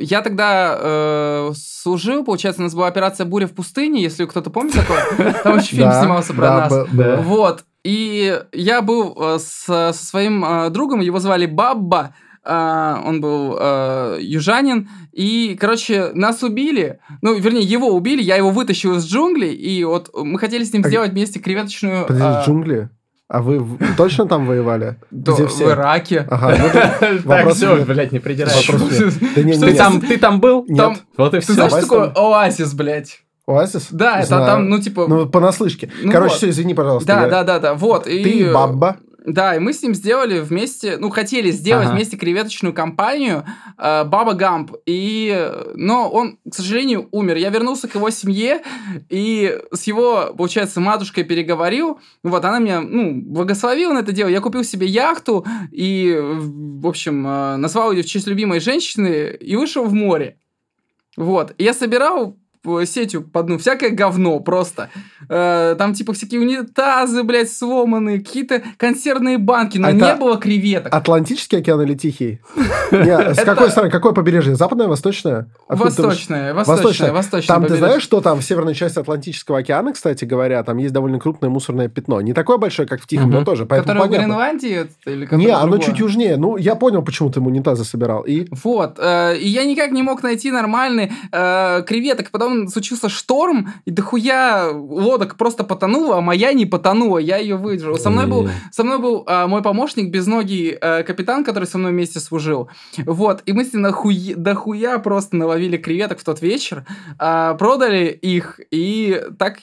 Я тогда э, служил, получается, у нас была операция «Буря в пустыне», если кто-то помнит такое. Там еще фильм снимался про нас. Вот. И я был э, с, со своим э, другом, его звали Бабба, э, он был э, южанин, и, короче, нас убили, ну, вернее, его убили, я его вытащил из джунглей, и вот мы хотели с ним А- сделать вместе креветочную... Подожди, э, джунгли? А вы в- точно там воевали? Где в все? Ираке. Ага, ну. Так, все, блядь, не придирай. Вопрос нет. Да не, Что не, Ты там, ты там был? Нет. Вот и Ты все. знаешь, что Давай такое оазис, блядь? Оазис? Да, это Знаю. там, ну, типа... Ну, понаслышке. Ну Короче, вот. все, извини, пожалуйста. да, я- да, да, да, вот. и, Ты бабба. Да, и мы с ним сделали вместе, ну, хотели сделать Ага. вместе креветочную компанию э, Баба Гамп. И, но он, к сожалению, умер. Я вернулся к его семье и с его, получается, матушкой переговорил. Вот, она меня, ну, благословила на это дело. Я купил себе яхту и, в общем, э, назвал ее в честь любимой женщины и вышел в море. Вот. И я собирал сетью под ну всякое говно просто. Э, там типа всякие унитазы, блядь, сломанные, какие-то консервные банки, но А не было креветок. Атлантический океан или Тихий? С какой стороны? Какое побережье? Западное, восточное? Восточное, Восточное. восточное. Там ты знаешь, что там в северной части Атлантического океана, кстати говоря, там есть довольно крупное мусорное пятно. Не такое большое, как в Тихом, но тоже. Которое в. Гренландии Не, оно чуть южнее. Ну, я понял, почему ты ему унитазы собирал. И Вот, э, и я никак не мог найти нормальный э, креветок. Потом случился шторм, и дохуя лодок просто потонула, а моя не потонула, я ее выдержал. Со мной был, со мной был а, мой помощник, безногий э, капитан, который со мной вместе служил. Вот, и мы с ним нахуй, дохуя просто наловили креветок в тот вечер, а, продали их, и так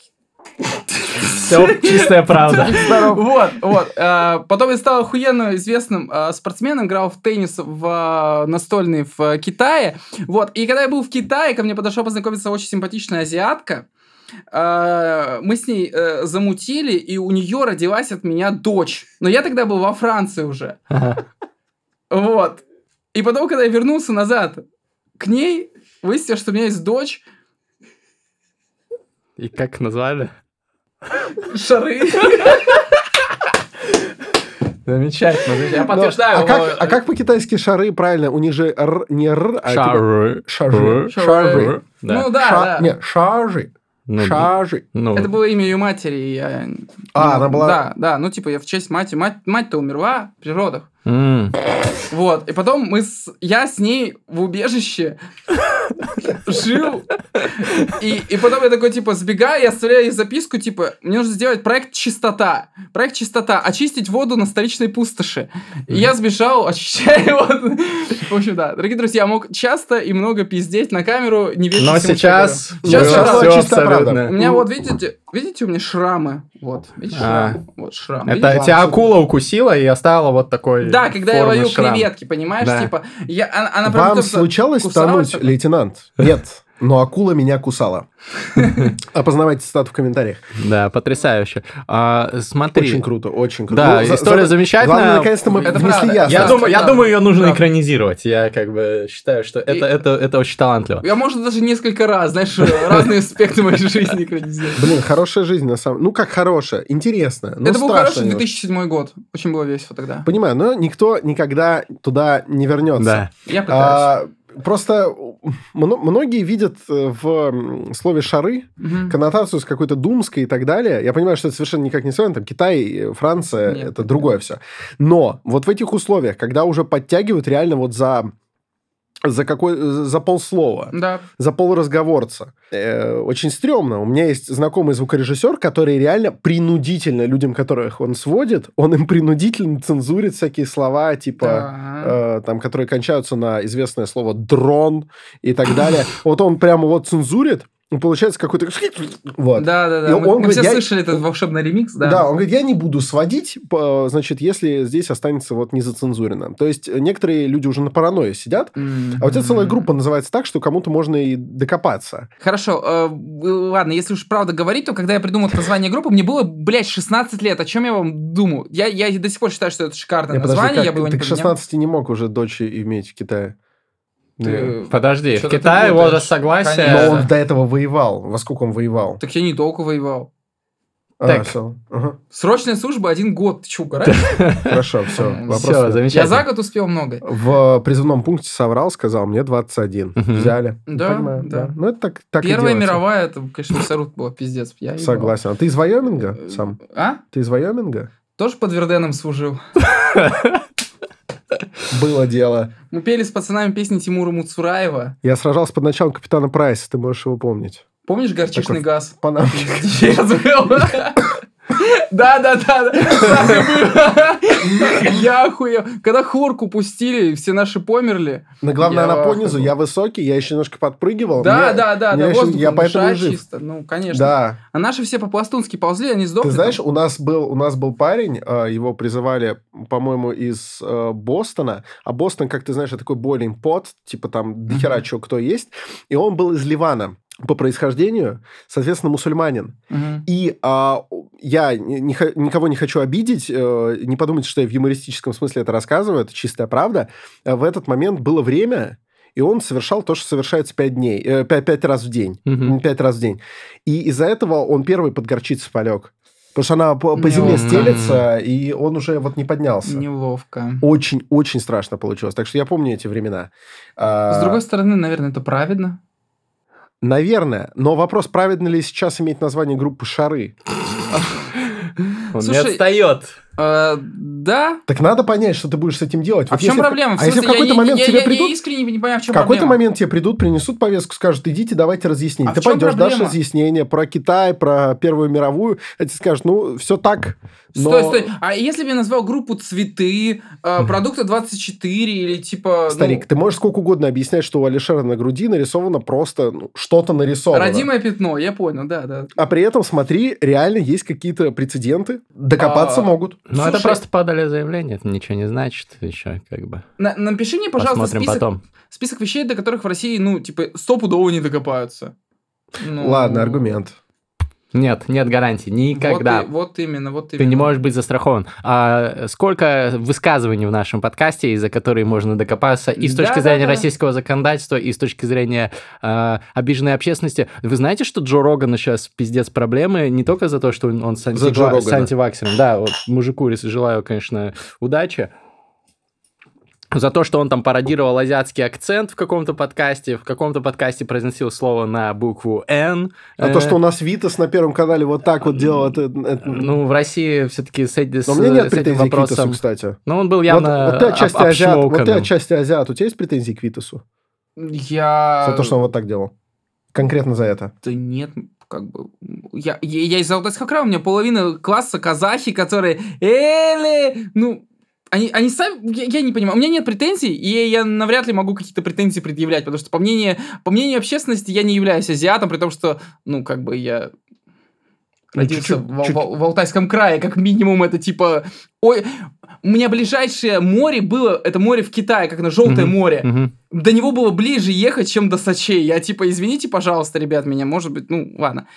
Все чистая правда. вот, вот. А, Потом я стал охуенно известным а, спортсменом, играл в теннис в а, настольный в Китае. Вот. И когда я был в Китае, ко мне подошла познакомиться очень симпатичная азиатка. Мы с ней э, замутили, и у нее родилась от меня дочь. Но я тогда был во Франции уже. Вот. И потом, когда я вернулся назад к ней, выяснилось, что у меня есть дочь, И как назвали? шары. Замечательно. Я Но- подтверждаю. а, его- как, а как по-китайски шары правильно? У них же р, не р, а типа Шары. шары. Шары. Шары. Да. Ну да, Ша- да. Не, шажи. Ну, Шажи. ну, Это было имя ее матери. Я... А, ну, она была- Да, да, ну типа я в честь матери. Мать, мать-то умерла при родах. м. Вот, и потом мы с... я с ней в убежище жил. И, и потом я такой, типа, сбегаю, я оставляю ей записку, типа, мне нужно сделать проект «Чистота». Проект «Чистота». Очистить воду на столичной пустоши. И я сбежал, очищаю воду. В общем, да. Дорогие друзья, я мог часто и много пиздеть на камеру, не Но сейчас. Сейчас все абсолютно. У меня вот, видите, видите, у меня шрамы. Вот, видишь, А. шрамы? Вот шрам. Это видите? тебя акула укусила и оставила вот такой Да, когда я ловил шрам. креветки, понимаешь, Да. типа, я, она, она прям Вам только случалось тонуть, лейтенант? Нет. Но акула меня кусала. Опознавайте цитату в комментариях. Да, потрясающе. А, смотри. Очень круто, очень круто. Да, Ну, за- история за- замечательная. Главное, наконец-то мы Это внесли правда. ясность. Я, думаю, я думаю, ее нужно Да. экранизировать. Я как бы считаю, что это, И- это, это очень талантливо. Я, может, даже несколько раз, знаешь, разные аспекты моей жизни экранизировал. Блин, хорошая жизнь, на самом Ну, как хорошая, интересная. но Это был хороший немножко. 2007 год. Очень было весело тогда. Понимаю, но никто никогда туда не вернется. Да. Я пытаюсь. А, просто многие видят э, в слове шары Мгм. коннотацию с какой-то думской и так далее. Я понимаю, что это совершенно никак не связано. Там Китай, э, Франция, Нет. это другое все. Но вот в этих условиях, когда уже подтягивают реально вот за за какой за полслова, Да. за полразговорца. Э, очень стрёмно. У меня есть знакомый звукорежиссер, который реально принудительно людям, которых он сводит, он им принудительно цензурит всякие слова, типа, Да. э, там, которые кончаются на известное слово «дрон» и так далее. Вот он прямо вот цензурит, получается какой-то... Вот. Да, да, И да. Мы, он мы говорит, все я- слышали этот волшебный ремикс, да. Да. он говорит, я не буду сводить, значит, если здесь останется вот не зацензурено. То есть некоторые люди уже на паранойе сидят, М. а у тебя целая группа называется так, что кому-то можно и докопаться. Хорошо, э, ладно, если уж правда говорить, то когда я придумал это название группы, мне было, блядь, 16 лет. О чем я вам думаю? Я, я до сих пор считаю, что это шикарное подожди, название, как я бы его ты не к поменял. 16 не мог уже дочь иметь в Китае? Ты- Подожди, в Китае согласия... Конечно. Но он до этого воевал. Во сколько он воевал? Так я недолго воевал. А, Так. всё. Ага. Срочная служба один год. Ты угораешь? Хорошо, все. Все, Я замечательно. за год успел много. В призывном пункте соврал, сказал, мне 21. Мгм. Взяли. Да, Понимаю, да. Ну, это так, так и Первая мировая, это, конечно, мясорубка была пиздец. Я. Согласен. А ты из Вайоминга сам? А? Ты из Вайоминга? Тоже под Верденом служил. Было дело. Мы пели с пацанами песни Тимура Муцураева. Я сражался под началом капитана Прайса, ты можешь его помнить. Помнишь горчичный Такой- газ? Панам. Да, да, да. Я охуел. Когда хлорку пустили, все наши померли. Но главное, она по низу. охуел. Я высокий, я еще немножко подпрыгивал. Да, да, да, Я поэтому жив. чисто. Ну, конечно. Да. А наши все по-пластунски ползли, они сдохли. Ты знаешь, у нас был, у нас был парень, а, его призывали, по-моему, из э, Бостона, а Бостон, как ты знаешь, такой boiling pot, типа там дохера чего кто есть, и он был из Ливана по происхождению, соответственно, мусульманин. Мгм. И а, я никого не хочу обидеть, э, не подумайте, что я в юмористическом смысле это рассказываю, это чистая правда. Э, В этот момент было время, и он совершал то, что совершается пять дней, э, пять, пять раз в день. Мгм. Пять раз в день. И из-за этого он первый под горчицу полег. Потому что она по, по земле стелется, и он уже вот не поднялся. Неловко. Очень-очень страшно получилось. Так что я помню эти времена. А, С другой стороны, наверное, это праведно. Наверное. Но вопрос, правильно ли сейчас иметь название группы «Шары»? Он не Слушай, отстает. Э, Да. Так надо понять, что ты будешь с этим делать. А Вот в чем если- проблема? В А если в какой-то не- момент я- тебе я- придут... Я искренне не понимаю, в В чем какой-то момент тебе придут, принесут повестку, скажут, идите, давайте разъяснение. А ты пойдешь, дашь проблема? разъяснение про Китай, про Первую мировую, а тебе скажут, ну, все так. Но- Стой, стой. А если бы я назвал группу «Цветы», э, «Продукты 24» или типа... ну, Старик, ты можешь сколько угодно объяснять, что у Алишера на груди нарисовано просто ну, что-то нарисовано. Родимое пятно, я понял, да, да. А при этом, смотри, реально есть какие-то прецеденты. Докопаться А, могут. Ну, это просто подали заявление, это ничего не значит еще, как бы. На- напиши мне, пожалуйста, Посмотрим список, потом. список вещей, до которых в России, ну, типа, стопудово не докопаются. Ну, Ладно, аргумент. Нет, нет гарантий, никогда. Вот, и- вот именно, вот Ты именно. не можешь быть застрахован. А сколько высказываний в нашем подкасте, из-за которые можно докопаться и с точки Да, зрения да, да. российского законодательства, и с точки зрения э, обиженной общественности. Вы знаете, что Джо Рогана сейчас пиздец проблемы не только за то, что он, с, антива- с антиваксером. Да, вот мужику желаю, конечно, удачи. За то, что он там пародировал азиатский акцент в каком-то подкасте, в каком-то подкасте произносил слово на букву «Н». А Э, то, что у нас Витас на Первом канале вот так вот делал, это... это- Ну, в России все-таки с, с- у меня нет с этим к Витасу, вопросом... кстати. Ну, он был Вот, явно вот ты отчасти об- азиат, вот ты отчасти азиат. У тебя есть претензии к Витасу? Я... За то, что он вот так делал? Конкретно за это. Да нет, как бы... Я, я, я из Алтайского края, у меня половина класса казахи, которые... Эли! Ну, они, они сами... Я, я не понимаю. У меня нет претензий, и я навряд ли могу какие-то претензии предъявлять, потому что по мнению, по мнению общественности я не являюсь азиатом, при том, что, ну, как бы я Ну, родился чуть-чуть, в, чуть- в- в Алтайском крае, как минимум это типа... Ой, у меня ближайшее море было, это море в Китае, как на Желтое Мгм, море. мгм. До него было ближе ехать, чем до Сочей. Я типа, извините, пожалуйста, ребят, меня, может быть, ну, ладно.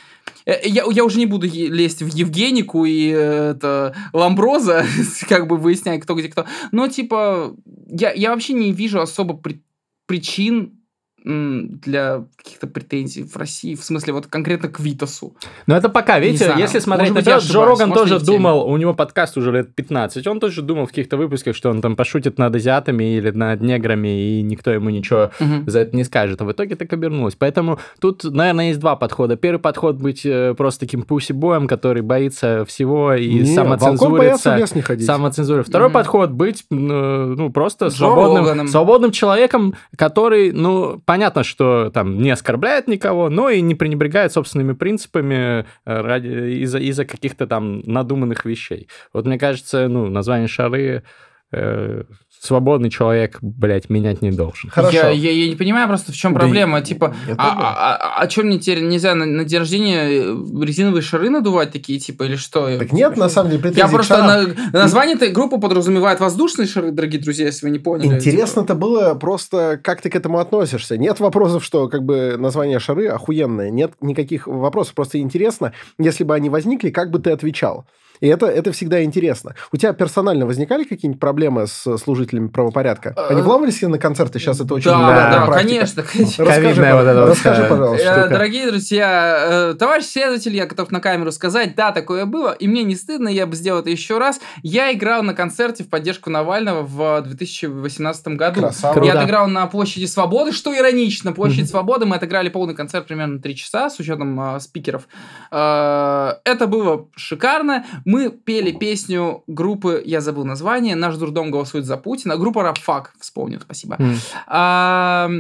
Э, Я, я уже не буду лезть в Евгенику и э, это Ламброза, как бы выяснять, кто где кто. Но, типа, я, я вообще не вижу особо при- причин для каких-то претензий в России, в смысле, вот конкретно к Витасу. Но это пока, видите, знаю, если смотреть может быть, наперед, Джо Роган может, тоже думал, у него подкаст уже лет 15, он тоже думал в каких-то выпусках, что он там пошутит над азиатами или над неграми, и никто ему ничего за это не скажет, а в итоге так обернулось. Поэтому тут, наверное, есть два подхода. Первый подход быть э, просто таким пуси-боем, который боится всего и Не, самоцензурится. лес не ходить. Самоцензура. Второй Мгм. подход быть, ну, ну, просто Джо свободным, Роганом. свободным человеком, который, ну, понятно, что там не оскорбляет никого, но и не пренебрегает собственными принципами э, ради, из-за, из-за каких-то там надуманных вещей. Вот мне кажется, ну, название шары э, свободный человек, блядь, менять не должен. Хорошо. Я, я, я не понимаю просто, в чем Да проблема. и- Типа, нет а, проблем. а, а, а что мне теперь нельзя на, на день рождения э, резиновые шары надувать такие, типа, или что? Так нет, на самом деле, Я просто шарам. на- название этой группы подразумевает воздушные шары, дорогие друзья, если вы не поняли. Типа, Интересно-то было просто, как ты к этому относишься. Нет вопросов, что как бы название шары охуенное. Нет никаких вопросов. Просто интересно, если бы они возникли, как бы ты отвечал. И это, это всегда интересно. У тебя персонально возникали какие-нибудь проблемы с служителями правопорядка? Они вламывались на концерты? Сейчас это очень Да, да, конечно. Расскажи, вот это расскажи пожалуйста. Дорогие друзья, товарищ следователь, я готов на камеру сказать, да, такое было, и мне не стыдно, я бы сделал это еще раз. Я играл на концерте в поддержку Навального в 2018 году. Красава. Я отыграл на площади Свободы, что иронично. Площадь Свободы, мы отыграли полный концерт примерно 3 часа с учетом э, спикеров. Э, это было шикарно. Мы пели песню группы, я забыл название, «Наш дурдом голосует за Путина». Группа «Рапфак», вспомнил, спасибо. А,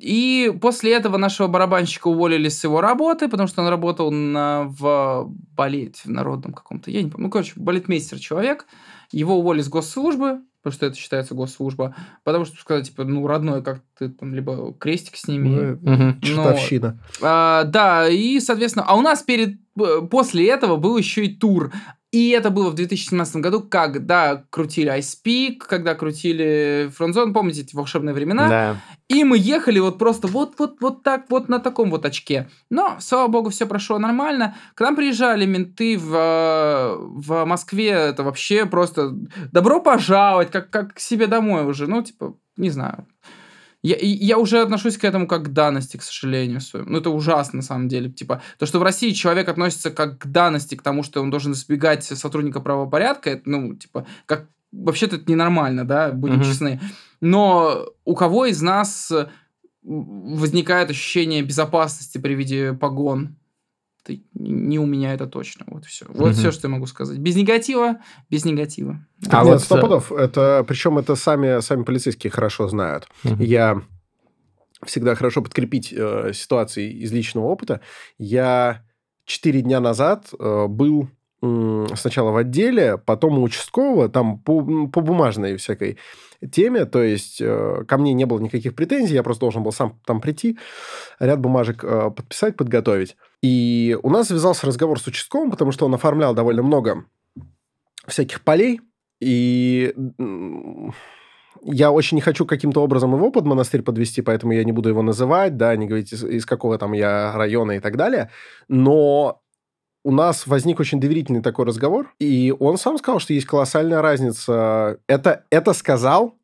и после этого нашего барабанщика уволили с его работы, потому что он работал на, в балете, в народном каком-то, я не помню, ну, короче, балетмейстер человек, его уволили с госслужбы, потому что это считается госслужба, потому что сказать, типа, ну, родной, как ты там, либо крестик сними, Мгм. Чертовщина. а, да, и, соответственно, а у нас перед э, после этого был еще и тур. И это было в 2017 году, когда крутили Ice Peak, когда крутили Фронзон, помните эти волшебные времена? Да. И мы ехали вот просто вот-вот вот так вот на таком вот очке. Но, слава богу, все прошло нормально. К нам приезжали менты в, в Москве. Это вообще просто добро пожаловать, как, как к себе домой уже. Ну, типа, не знаю. Я, я уже отношусь к этому как к данности, к сожалению. своему. Ну, это ужасно, на самом деле. Типа, то, что в России человек относится как к данности, к тому, что он должен избегать сотрудника правопорядка, это, ну, типа, как... Вообще-то это ненормально, да, будем Мгм. честны. Но у кого из нас возникает ощущение безопасности при виде погон? Это не у меня это точно. Вот все. Вот Мгм. все, что я могу сказать. Без негатива, без негатива. Так А нет, вот, сто э, пудов. Это, причем это сами, сами полицейские хорошо знают. Мгм. Я всегда хорошо подкрепить э, ситуации из личного опыта. Я четыре дня назад э, был сначала в отделе, потом у участкового, там по, по бумажной всякой теме, то есть э, ко мне не было никаких претензий, я просто должен был сам там прийти, ряд бумажек э, подписать, подготовить. И у нас завязался разговор с участковым, потому что он оформлял довольно много всяких полей, и я очень не хочу каким-то образом его под монастырь подвести, поэтому я не буду его называть, да, не говорить, из, из какого там я района и так далее. Но у нас возник очень доверительный такой разговор, и он сам сказал, что есть колоссальная разница. Это, это сказал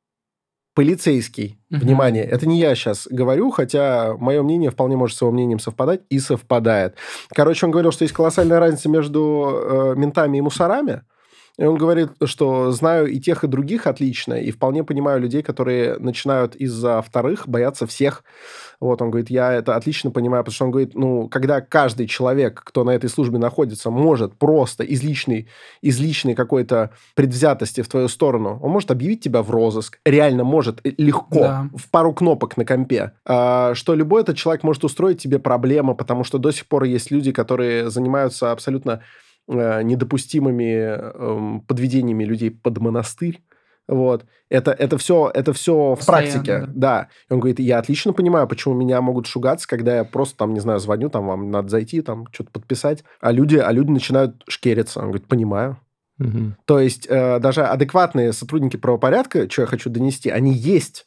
полицейский. Мгм. Внимание, это не я сейчас говорю, хотя мое мнение вполне может с его мнением совпадать и совпадает. Короче, он говорил, что есть колоссальная разница между э, ментами и мусорами. И он говорит, что знаю и тех, и других отлично, и вполне понимаю людей, которые начинают из-за вторых бояться всех. Вот, он говорит, я это отлично понимаю, потому что он говорит, ну, когда каждый человек, кто на этой службе находится, может просто из личной, из личной какой-то предвзятости в твою сторону, он может объявить тебя в розыск, реально может э, легко, Да. в пару кнопок на компе, А, что любой этот человек может устроить тебе проблемы, потому что до сих пор есть люди, которые занимаются абсолютно недопустимыми эм, подведениями людей под монастырь. Вот. Это, это все, это все в практике. да. Да. И он говорит, я отлично понимаю, почему меня могут шугаться, когда я просто там, не знаю, звоню, там вам надо зайти, там что-то подписать, а люди, а люди начинают шкериться. Он говорит, понимаю. Мгм. То есть э, даже адекватные сотрудники правопорядка, что я хочу донести, они есть.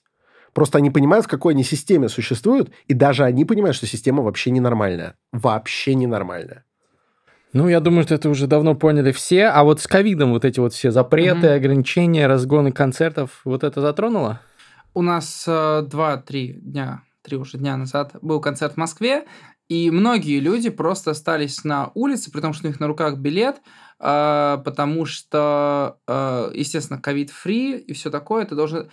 Просто они понимают, в какой они системе существуют, и даже они понимают, что система вообще ненормальная. Вообще ненормальная. Ну, я думаю, что это уже давно поняли все. А вот с ковидом вот эти вот все запреты, Мгм. ограничения, разгоны концертов, вот это затронуло? У нас э, два-три дня, три уже дня назад был концерт в Москве, и многие люди просто остались на улице, при том, что у них на руках билет, э, потому что, э, естественно, ковид-фри и все такое, ты должен...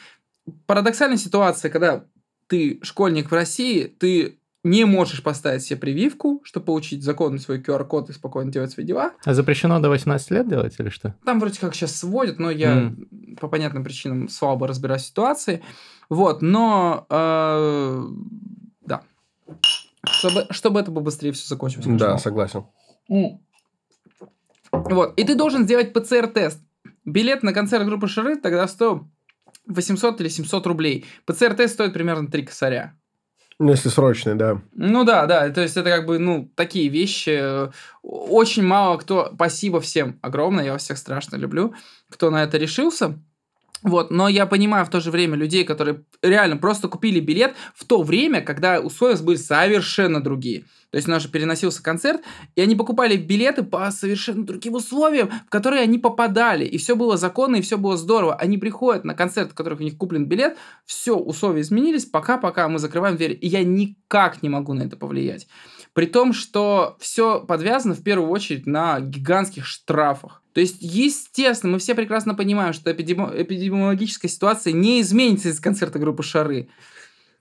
Парадоксальная ситуация, когда ты школьник в России, ты не можешь поставить себе прививку, чтобы получить законный свой QR-код и спокойно делать свои дела. А запрещено до 18 лет делать или что? Там вроде как сейчас сводят, но я по понятным причинам слабо разбираюсь в ситуации. Вот, но э, да. Чтобы, чтобы это побыстрее все закончилось. Да, конечно. согласен. М. Вот, и ты должен сделать ПЦР-тест. Билет на концерт группы Шары тогда стоил 800 или 700 рублей. ПЦР-тест стоит примерно 3 косаря. Ну, если срочный, да. Ну да, да, то есть это как бы, ну, такие вещи. Очень мало кто, спасибо всем огромное, я вас всех страшно люблю, кто на это решился. Вот, но я понимаю в то же время людей, которые реально просто купили билет в то время, когда условия были совершенно другие. То есть у нас же переносился концерт, и они покупали билеты по совершенно другим условиям, в которые они попадали. И все было законно, и все было здорово. Они приходят на концерт, в которых у них куплен билет, все, условия изменились, пока-пока мы закрываем дверь. И я никак не могу на это повлиять. При том, что все подвязано в первую очередь на гигантских штрафах. То есть, естественно, мы все прекрасно понимаем, что эпидеми... эпидемиологическая ситуация не изменится из концерта группы Шары.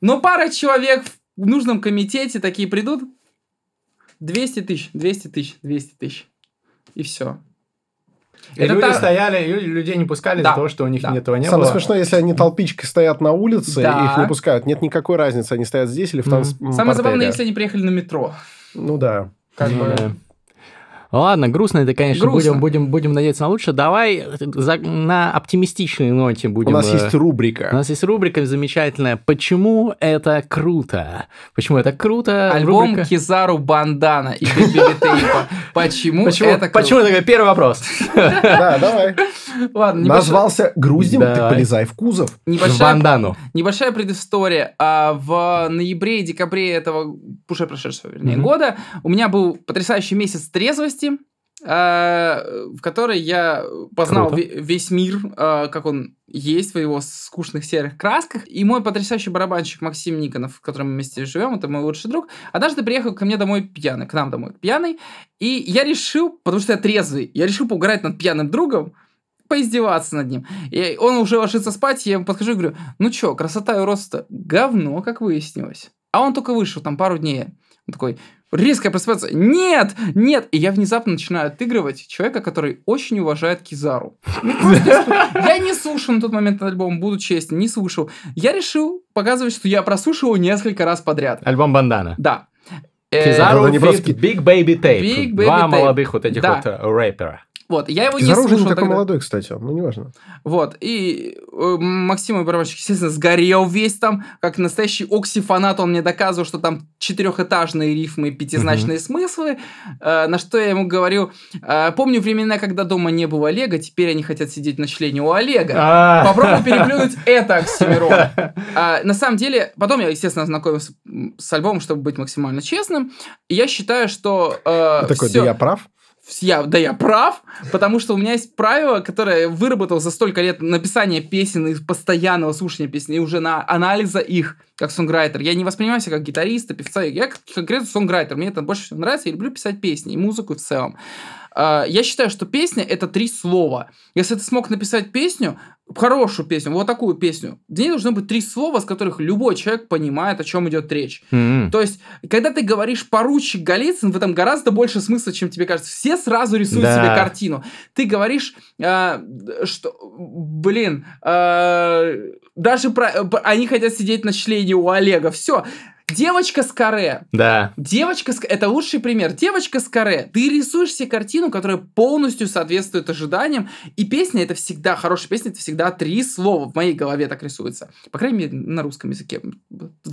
Но пара человек в нужном комитете такие придут, 200 тысяч, 200 тысяч, 200 тысяч. И все. И это люди та... стояли, людей не пускали да. из-за того, что у них да. этого не Самое было. смешное, если они толпичкой стоят на улице, да. их не пускают. Нет никакой разницы, они стоят здесь или в танц... mm. Самое забавное, если они приехали на метро. Ну да. Как mm. бы... Ладно, грустно это, конечно, грустно. будем, будем, будем надеяться на лучшее. Давай за, на оптимистичной ноте будем... У нас есть рубрика. У нас есть рубрика замечательная. Почему это круто? Почему это круто? Альбом рубрика... Кизару Бандана и Бибилитейпа. Почему, почему это круто? Почему это первый вопрос? Да, давай. Ладно, Назвался груздем, ты полезай в кузов. В бандану. Небольшая предыстория. А В ноябре и декабре этого уже прошедшего, вернее, года у меня был потрясающий месяц трезвости области, э, в которой я познал Круто. весь мир, э, как он есть в его скучных серых красках. И мой потрясающий барабанщик Максим Никонов, в котором мы вместе живем, это мой лучший друг, однажды приехал ко мне домой пьяный, к нам домой пьяный, и я решил, потому что я трезвый, я решил поугарать над пьяным другом, поиздеваться над ним. И он уже ложится спать, я ему подхожу и говорю, ну чё, красота и рост говно, как выяснилось. А он только вышел, там пару дней. Он такой, резко просыпается. Нет, нет. И я внезапно начинаю отыгрывать человека, который очень уважает Кизару. Я не слушал на тот момент альбом, буду честен, не слушал. Я решил показывать, что я прослушал его несколько раз подряд. Альбом Бандана. Да. Кизару Big Baby Tape. Два молодых вот этих вот рэпера. Вот, я его не слушал не такой тогда. молодой, кстати, ну неважно. Вот, и э, Максим, барабанщик, естественно, сгорел весь там, как настоящий окси-фанат, он мне доказывал, что там четырехэтажные рифмы пятизначные mm-hmm. смыслы, э, на что я ему говорю, э, помню времена, когда дома не было Олега, теперь они хотят сидеть на члене у Олега. А. Попробуй переплюнуть это оксимирон. А, на самом деле, потом я, естественно, ознакомился с альбомом, чтобы быть максимально честным, я считаю, что... Э, Такой, да я прав? Я, да я прав, потому что у меня есть правило, которое выработал за столько лет написания песен и постоянного слушания песен, и уже на анализа их как сонграйтер. Я не воспринимаю себя как гитариста, певца, я конкретно сонграйтер. Мне это больше всего нравится, я люблю писать песни и музыку в целом. А, я считаю, что песня это три слова. Если ты смог написать песню, хорошую песню, вот такую песню, в ней должно быть три слова, с которых любой человек понимает, о чем идет речь. Mm-hmm. То есть, когда ты говоришь поручик Голицын, в этом гораздо больше смысла, чем тебе кажется. Все сразу рисуют да. себе картину. Ты говоришь, э, что, блин, э, даже про, они хотят сидеть на члене у Олега. Все. Девочка с каре. Да. Девочка с... Это лучший пример. Девочка с каре. Ты рисуешь себе картину, которая полностью соответствует ожиданиям. И песня это всегда, хорошая песня, это всегда три слова. В моей голове так рисуется. По крайней мере, на русском языке.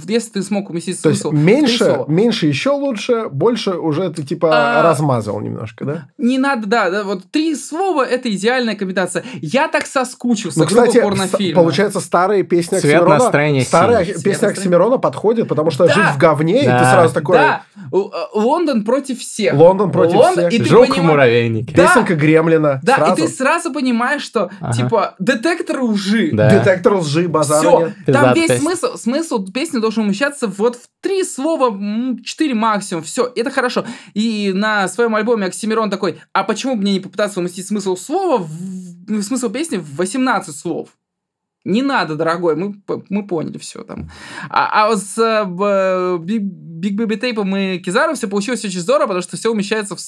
Если ты смог уместить То смысл. Есть меньше, меньше еще лучше, больше уже ты типа а... размазал немножко, да? Не надо, да, да. Вот три слова это идеальная комбинация. Я так соскучился. Ну, кстати, порнофильма. получается, старые песни Цвет Оксимирона... настроения Старая песня Оксимирона подходит, потому что да. жить в говне, да. и ты сразу такой... Да, э, Лондон против всех. Лондон против Лондон, всех. И Жук поним... в муравейнике. Да. Песенка Гремлина. Да, сразу. и ты сразу понимаешь, что, ага. типа, детектор лжи. Да. Детектор лжи, базара Все. нет. Там весь смысл, смысл песни должен умещаться вот в три слова, четыре максимум. Все, это хорошо. И на своем альбоме Оксимирон такой, а почему бы мне не попытаться уместить смысл слова, в, смысл песни в 18 слов? Не надо, дорогой, мы, мы поняли все там. А, а с э, Big, Big Baby Tape и Кизару все получилось очень здорово, потому что все умещается в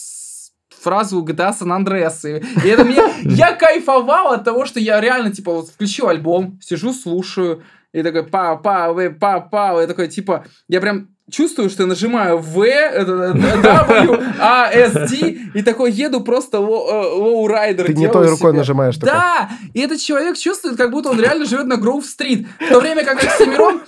фразу GTA San Andreas. И, это мне... Я кайфовал от того, что я реально, типа, вот включил альбом, сижу, слушаю, и такой па па па па я такой, типа, я прям чувствую, что я нажимаю V, это, W, A, S, D, и такой еду просто лоу-райдер. Ты не той рукой нажимаешь. Да, и этот человек чувствует, как будто он реально живет на Grove Street. В то время как Oxxxymiron,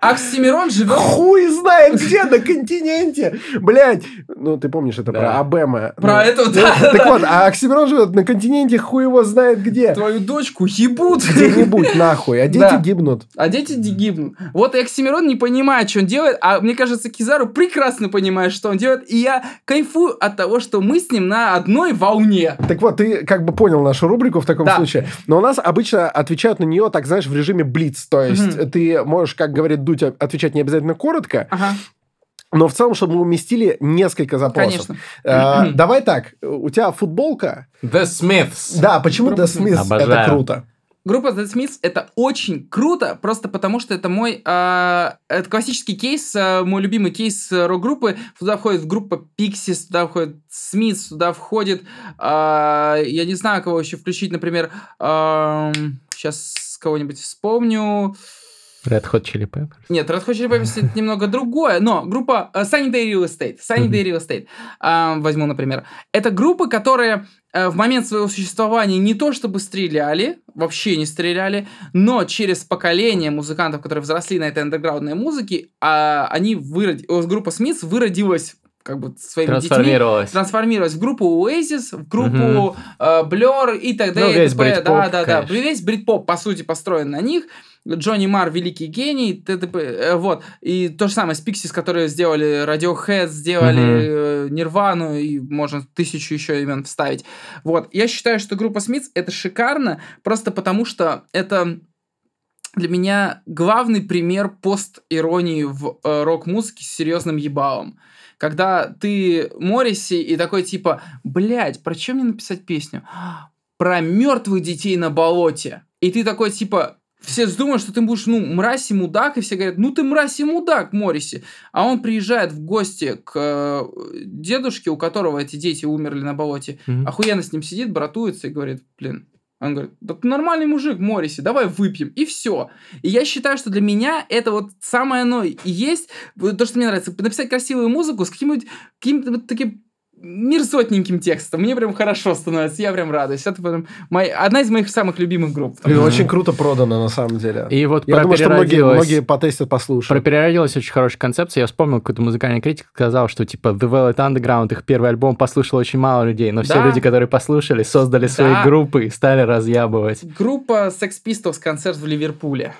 Oxxxymiron живет... Хуй знает где, на континенте. Блять, ну ты помнишь это про Абема. Про Ну, это, ну, да, Так да. вот, а Оксимирон живет на континенте, хуй его знает где. Твою дочку ебут. Где-нибудь нахуй, а дети Да. гибнут. А дети гибнут. Вот и Оксимирон не понимает, что он делает, а мне кажется, Кизару прекрасно понимает, что он делает, и я кайфую от того, что мы с ним на одной волне. Так вот, ты как бы понял нашу рубрику в таком Да. случае. Но у нас обычно отвечают на нее, так знаешь, в режиме блиц. То есть Мгм. ты можешь, как говорит Дудь, отвечать не обязательно коротко, Ага, но в целом, чтобы мы уместили несколько запросов. конечно. Э, давай так, у тебя футболка. The Smiths. Да, почему The Smiths это Обожаю. круто? Группа The Smiths это очень круто, просто потому что это мой а, это классический кейс, а, мой любимый кейс рок-группы. Туда входит группа Pixies, туда входит Smiths, туда входит, а, я не знаю, кого еще включить, например, сейчас кого-нибудь вспомню. Red Hot Chili Peppers. Нет, Red Hot Chili Peppers это немного другое, но группа э, Sunny Day Real Estate, Sunny Day Real Estate, а, возьму, например. Это группы, которые э, в момент своего существования не то чтобы стреляли, вообще не стреляли, но через поколение музыкантов, которые взросли на этой андерграундной музыке, а, они выроди... о, группа Смитс выродилась как бы своими детьми, Трансформировалась. трансформировалась в группу Oasis, в группу э, Blur и так далее. Ну, весь Да, да, да. конечно. Весь брит-поп, по сути, построен на них. Джонни Мар великий гений, т.д.п. э, вот. И то же самое с Pixies, которые сделали Radiohead, сделали Нирвану, и можно тысячу еще имен вставить. Вот. Я считаю, что группа Смитс это шикарно, просто потому что это для меня главный пример пост-иронии в э, рок-музыке с серьезным ебалом. Когда ты Морриси и такой типа, блядь, про чем мне написать песню? Про мертвых детей на болоте. И ты такой типа, все думают, что ты будешь, ну, мразь и мудак, и все говорят, ну ты мразь и мудак, Морриси. А он приезжает в гости к э, дедушке, у которого эти дети умерли на болоте, Мгм. охуенно с ним сидит, братуется и говорит, блин, он говорит, да ты нормальный мужик, Морриси, давай выпьем, и все. И я считаю, что для меня это вот самое оно и есть, то, что мне нравится, написать красивую музыку с каким-нибудь, каким-то вот таким мерзотненьким текстом. Мне прям хорошо становится, я прям радуюсь. Это прям моя, одна из моих самых любимых групп. Блин, Мгм. очень круто продано, на самом деле. И вот Я про думаю, что многие, многие потестят, Про послушают. переродилась очень хорошая концепция. Я вспомнил, какой-то музыкальный критик сказал, что типа The Velvet Underground, их первый альбом послушал очень мало людей, но все Да. люди, которые послушали, создали свои Да. группы и стали разъябывать. Группа Sex Pistols концерт в Ливерпуле.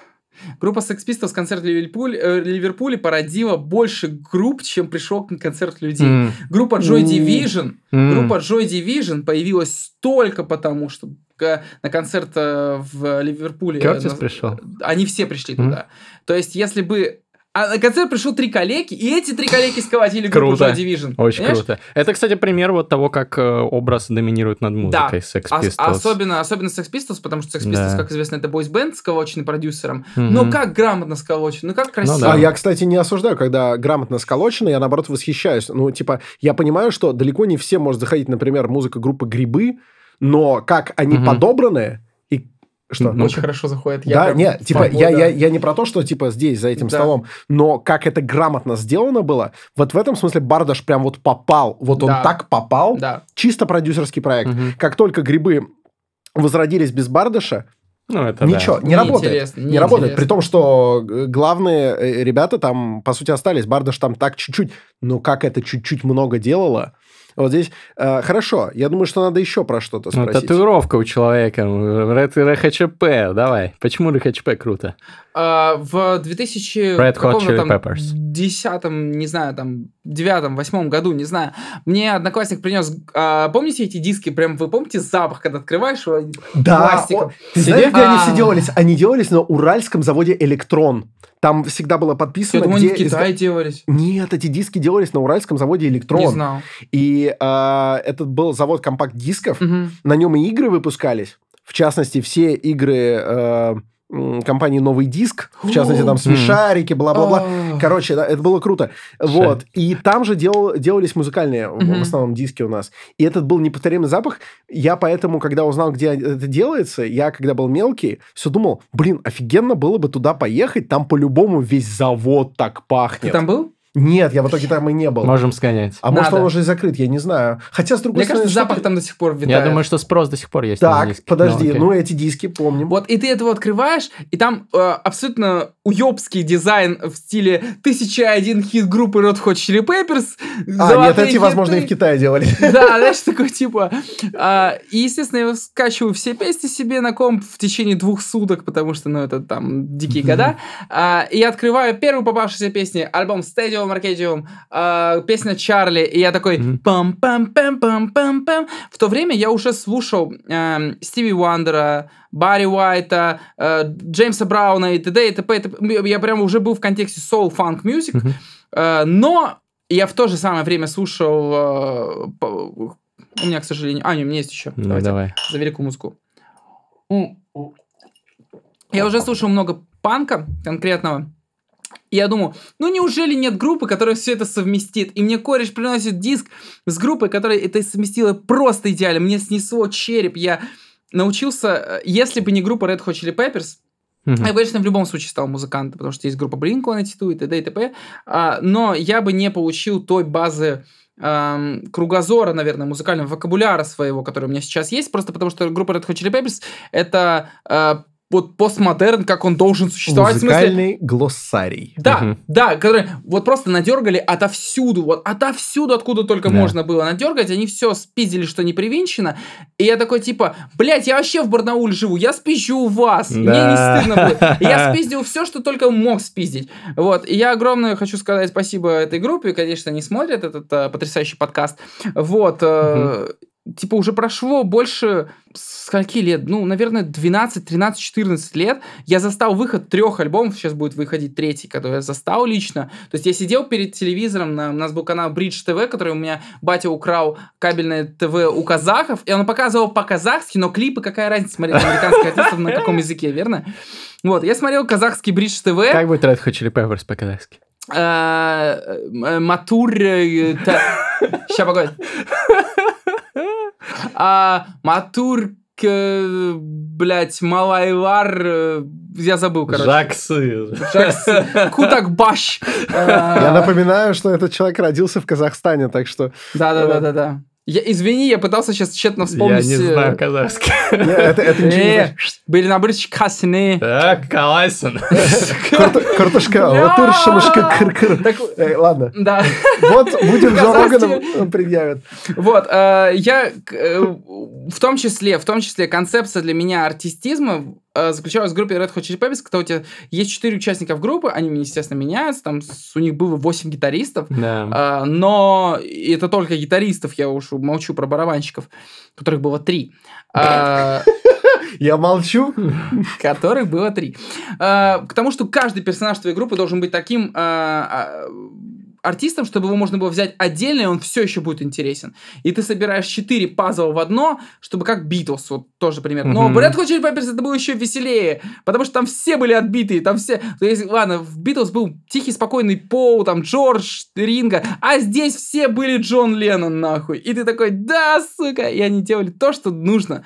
Группа Sex Pistols концерт в Ливерпуле, э, Ливерпуле породила больше групп, чем пришел на концерт людей. М, Группа Joy. Division, м. группа Joy Division появилась только потому, что к- на концерт э, в Ливерпуле... Кертис э, пришел? Они все пришли Мгм. туда. То есть, если бы... А на концерт пришел три коллеги, и эти три коллеги сколотили группу Круто. Joy Division. Очень Понимаешь? круто. Это, кстати, пример вот того, как э, образ доминирует над музыкой Sex Pistols. особенно, особенно Sex Pistols, потому что Sex Pistols, Да. как известно, это бойс-бенд, сколоченный продюсером. Но как грамотно сколочен, ну как красиво. да. А я, кстати, не осуждаю, когда грамотно сколочено, я, наоборот, восхищаюсь. Ну, типа, я понимаю, что далеко не все может заходить, например, музыка группы «Грибы», но как они подобраны. Что? Ну, Очень хорошо заходит. Я да, прям нет, типа, я, да. я, я не про то, что, типа, здесь, за этим Да. столом, но как это грамотно сделано было, вот в этом смысле Бардаш прям вот попал, вот он Да. так попал, Да. чисто продюсерский проект. Мгм. Как только «Грибы» возродились без Бардаша, Ну, это ничего, не Неинтересно, работает. Не неинтересно. работает. При том, что э, главные э, ребята там, по сути, остались. Бардаш там так чуть-чуть, но как это чуть-чуть много делало. Вот здесь э, хорошо. Я думаю, что надо еще про что-то Ну, спросить. татуировка у человека. РХЧП. Давай. Почему РХЧП круто? А, в 2000 Red Hot Chili там Peppers. десятом, не знаю, там девятом, восьмом году, не знаю, мне одноклассник принес, а, помните эти диски, прям вы помните запах, когда открываешь его Да, пластиком? о, ты знаешь, где они А. все делались? Они делались на уральском заводе «Электрон». Там всегда было Я подписано, думаю, они где... в Китае делались. Нет, эти диски делались на уральском заводе «Электрон». Не знал. И э, этот был завод компакт-дисков. Мгм. На нем и игры выпускались. В частности, все игры м, компании «Новый диск». В частности, там смешарики, бла-бла-бла. Короче, да, это было круто. Вот. И там же дел, делались музыкальные, в- основном, диски у нас. И этот был неповторимый запах. Я поэтому, когда узнал, где это делается, я, когда был мелкий, все думал, блин, офигенно было бы туда поехать, там по-любому весь завод так Ты пахнет. там был? Нет, я в итоге там и не был. Можем сгонять. А может, Надо. он уже и закрыт, я не знаю. Хотя, с другой Мне стороны, кажется, запах ты- там до сих пор Я витает. думаю, что спрос до сих пор есть. на Так, подожди, окей. ну эти диски помним. Вот, и ты этого открываешь, и там э, абсолютно уебский дизайн в стиле «Тысяча один хит группы Red Hot Chili Peppers». А, нет, эти, возможно, и в хиты. Китае делали. Да, знаешь, такой типа... а, и, естественно, я скачиваю все песни себе на комп в течение двух суток, потому что, ну, это там дикие года. А, и я открываю первую попавшуюся песню, альбом Stadium Arcadium, а, песня Чарли, и я такой Мгм. пам пам пам пам пам пам В то время я уже слушал эм, Стиви Уандера, Барри Уайта, э, Джеймса Брауна и т.д. и т.п. и т.п. Я прям уже был в контексте soul funk music. Э, но я в то же самое время слушал... э, у меня, к сожалению... А, нет, у меня есть еще. Ну, Давайте давай. за великую музыку. Я уже слушал много панка конкретного. И я думаю, ну неужели нет группы, которая все это совместит? И мне кореш приносит диск с группой, которая это совместила просто идеально. Мне снесло череп. Я научился, э, если бы не группа Red Hot Chili Peppers, я, конечно, в любом случае стал музыкантом, потому что есть группа Blink-182 и т.д. и т.п. А, но я бы не получил той базы ам, кругозора, наверное, музыкального вокабуляра своего, который у меня сейчас есть, просто потому что группа Red Hot Chili Peppers — это а, вот постмодерн, как он должен существовать. в смысле, Музыкальный глоссарий. да, Мгм. да, которые вот просто надергали отовсюду, вот отовсюду, откуда только Да. можно было надергать, они все спиздили, что не привинчено, и я такой типа, блядь, я вообще в Барнауле живу, я спизжу у вас, мне не Да. стыдно будет. Я спиздил все, что только мог спиздить. Вот, и я огромное хочу сказать спасибо этой группе, конечно, они смотрят этот э, потрясающий подкаст. Вот, э, типа уже прошло больше скольки лет? Ну, наверное, 12, 13, 14 лет. Я застал выход трех альбомов, сейчас будет выходить третий, который я застал лично. То есть я сидел перед телевизором, на, у нас был канал Bridge TV, который у меня батя украл кабельное ТВ у казахов, и он показывал по-казахски, но клипы, какая разница смотреть американских артистов на каком языке, верно? Вот, я смотрел казахский Bridge TV. Как будет Red Hot Chili Peppers по-казахски? Э, э, Матур... Сейчас, погоди. А, Матур... к- Блять, Малайлар... э, Я забыл, короче. Жаксы. Жакс- Кутакбаш. Я Э, напоминаю, что этот человек родился в Казахстане, так что Да-да-да-да-да. Я, извини, я пытался сейчас тщетно Я вспомнить... не э, знаю казахский. э. Были на брычке касины. Так. Карта- Картошка, латыр, шамышка, кыр-кыр. Ладно, Да. вот будем Джо Казахский. Роганом он предъявит. Вот, э, я в том числе, в том числе концепция для меня артистизма заключалась в группе Red Hot Chili Peppers, когда у тебя есть четыре участников группы, они, естественно, меняются, там у них было 8 гитаристов, Да. э, но это только гитаристов, я уж молчу про барабанщиков, которых было три. Э, Я молчу. которых было три. Э, К тому, что каждый персонаж твоей группы должен быть таким э, а, артистом, чтобы его можно было взять отдельно, и он все еще будет интересен. И ты собираешь четыре пазла в одно, чтобы как Битлз, вот тоже пример. Но. Red Hot Chili Peppers это было еще веселее, потому что там все были отбитые, там все... То есть, ладно, в Битлз был тихий, спокойный Пол, там Джордж, Ринга, а здесь все были Джон Леннон, нахуй. И ты такой, да, сука, и они делали то, что нужно.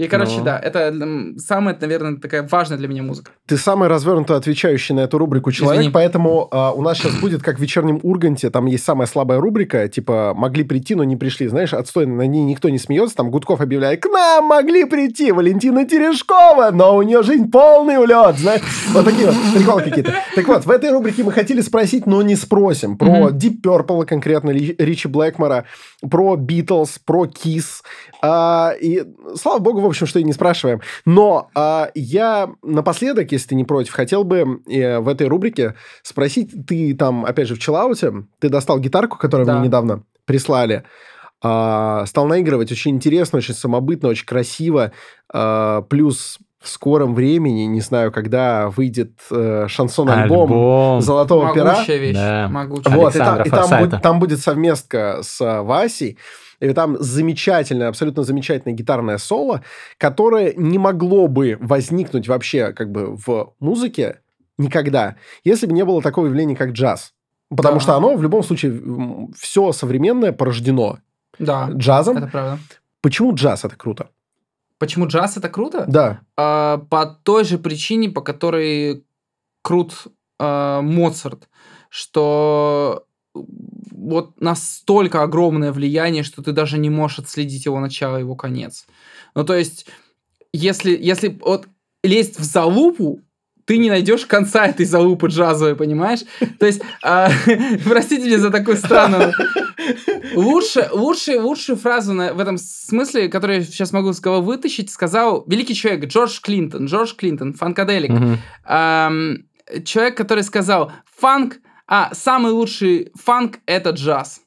И, короче, Ну. да, это самая, наверное, такая важная для меня музыка. Ты самый развернуто отвечающий на эту рубрику человек, Извини. поэтому а, у нас сейчас будет, как в вечернем Урганте, там есть самая слабая рубрика, типа «могли прийти, но не пришли». Знаешь, отстойно, на ней никто не смеется, там Гудков объявляет «к нам могли прийти Валентина Терешкова, но у нее жизнь полный улет». Знаешь, вот такие вот приколы какие-то. Так вот, в этой рубрике мы хотели спросить, но не спросим. Про. Deep Purple конкретно, Ричи Блэкмора, про Битлз, про Kiss. А, и слава богу, общем, что и не спрашиваем. Но а, я напоследок, если ты не против, хотел бы э, в этой рубрике спросить, ты там, опять же, в Челауте, ты достал гитарку, которую Да. мне недавно прислали, а, стал наигрывать, очень интересно, очень самобытно, очень красиво, а, плюс в скором времени, не знаю, когда выйдет э, шансон-альбом Альбом. «Золотого пера», Могучая вещь. Да. Могучая. вот, и там, и там будет, там будет совместка с а, Васей, и там замечательное, абсолютно замечательное гитарное соло, которое не могло бы возникнуть вообще как бы в музыке никогда, если бы не было такого явления, как джаз. Потому Да. что оно в любом случае все современное порождено Да, джазом. это правда. Почему джаз это круто? Почему джаз это круто? Да. А, по той же причине, по которой крут а, Моцарт. что вот настолько огромное влияние, что ты даже не можешь отследить его начало, его конец. Ну, то есть, если, если вот лезть в залупу, ты не найдешь конца этой залупы джазовой, понимаешь? То есть, а, простите меня за такую странную... Лучше, лучше, лучшую фразу на, в этом смысле, которую я сейчас могу с головы вытащить, сказал великий человек Джордж Клинтон. Джордж Клинтон, фанкаделик. Mm-hmm. Эм, человек, который сказал, фанк, а самый лучший фанк — это джаз.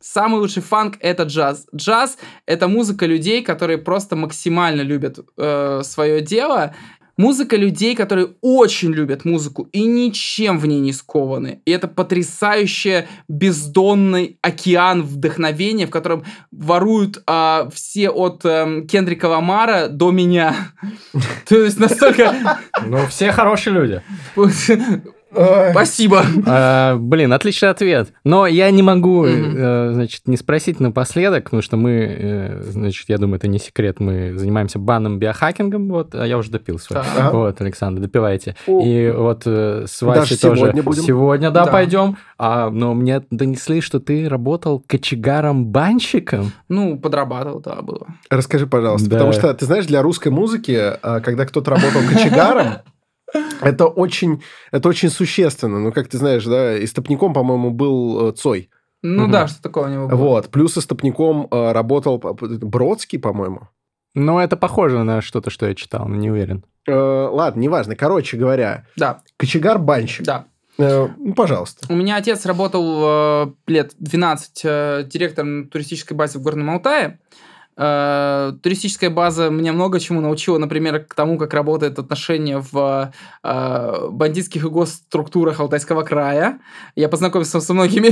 Самый лучший фанк — это джаз. Джаз — это музыка людей, которые просто максимально любят э, свое дело, Музыка людей, которые очень любят музыку и ничем в ней не скованы. И это потрясающий бездонный океан вдохновения, в котором воруют а, все от а, Кендрика Ламара до меня. То есть настолько... Ну, все хорошие люди. Спасибо. А, блин, отличный ответ. Но я не могу, э, значит, не спросить напоследок, потому что мы, э, значит, я думаю, это не секрет, мы занимаемся банным биохакингом, вот, а я уже допил свой. Вот, Александр, допивайте. И вот э, с Васей тоже сегодня, да, пойдем. А, но мне донесли, что ты работал кочегаром-банщиком. Ну, подрабатывал, да, было. Расскажи, пожалуйста, потому что, ты знаешь, для русской музыки, а, когда кто-то работал кочегаром, это очень, это очень существенно. Ну, как ты знаешь, да, истопником, по-моему, был э, Цой. Ну угу. да, что такое у него было. Вот, плюс истопником э, работал Бродский, по-моему. Ну, это похоже на что-то, что я читал, но не уверен. Э, ладно, неважно. Короче говоря, да. кочегар-банщик. Да. Э, ну, пожалуйста. У меня отец работал э, лет 12 э, директором туристической базы в Горном Алтае. Э, туристическая база меня много чему научила, например, к тому, как работает отношение в э, бандитских и госструктурах Алтайского края. Я познакомился со многими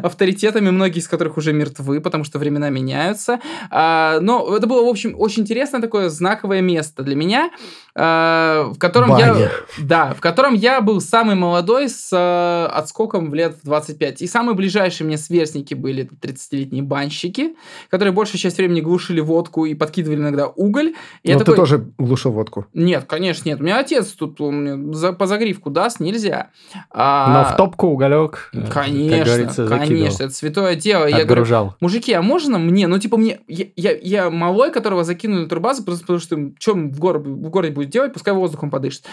авторитетами, многие из которых уже мертвы, потому что времена меняются. Э, но это было, в общем, очень интересное такое знаковое место для меня, э, в котором Баня. я... Да, в котором я был самый молодой с э, отскоком в лет в 25. И самые ближайшие мне сверстники были 30-летние банщики, которые большую часть времени глушили водку и подкидывали иногда уголь. И Но ты такой... тоже глушил водку? Нет, конечно, нет. У меня отец тут он мне за, по загривку даст, нельзя. А... Но в топку уголек, э, конечно, конечно, это святое дело. Отгружал. Я говорю, мужики, а можно мне? Ну, типа, мне, я, я, я малой, которого закинули на турбазу, просто потому что что в, гор, в городе будет делать, пускай воздухом подышит.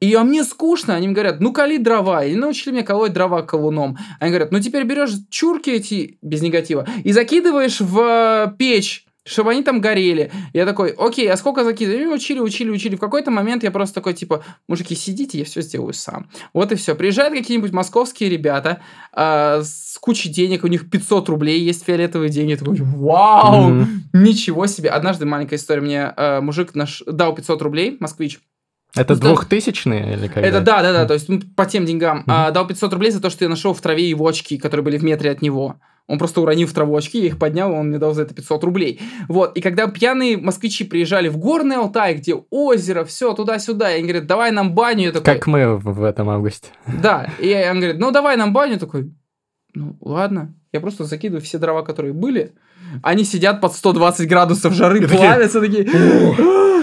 И а мне скучно, они мне говорят, ну кали дрова. И научили меня колоть дрова колуном. Они говорят, ну теперь берешь чурки эти, без негатива, и закидываешь в э, печь чтобы они там горели. Я такой, окей, а сколько закидывали? учили, учили, учили. В какой-то момент я просто такой, типа, мужики, сидите, я все сделаю сам. Вот и все. Приезжают какие-нибудь московские ребята э, с кучей денег, у них 500 рублей, есть фиолетовые деньги. Я такой, вау, mm-hmm. ничего себе. Однажды маленькая история, мне э, мужик наш дал 500 рублей, москвич, это двухтысячные или как? Это да, да, да, то есть ну, по тем деньгам. Mm-hmm. А, дал 500 рублей за то, что я нашел в траве его очки, которые были в метре от него. Он просто уронил в траву очки, я их поднял, он мне дал за это 500 рублей. Вот, и когда пьяные москвичи приезжали в Горный Алтай, где озеро, все туда-сюда, и они говорят, давай нам баню. Я такой, как мы в этом августе. Да, и он говорит, ну давай нам баню. Я такой, ну ладно, я просто закидываю все дрова, которые были, они сидят под 120 градусов жары, плавятся такие.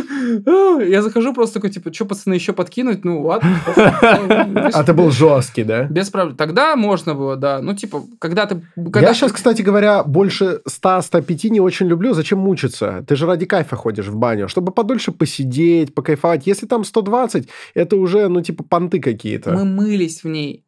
Я захожу просто такой, типа, что, пацаны, еще подкинуть? Ну, ладно. А ты был жесткий, да? Без проблем. Тогда можно было, да. Ну, типа, когда ты... Я сейчас, кстати говоря, больше 100-105 не очень люблю. Зачем мучиться? Ты же ради кайфа ходишь в баню, чтобы подольше посидеть, покайфовать. Если там 120, это уже, ну, типа, понты какие-то. Мы мылись в ней.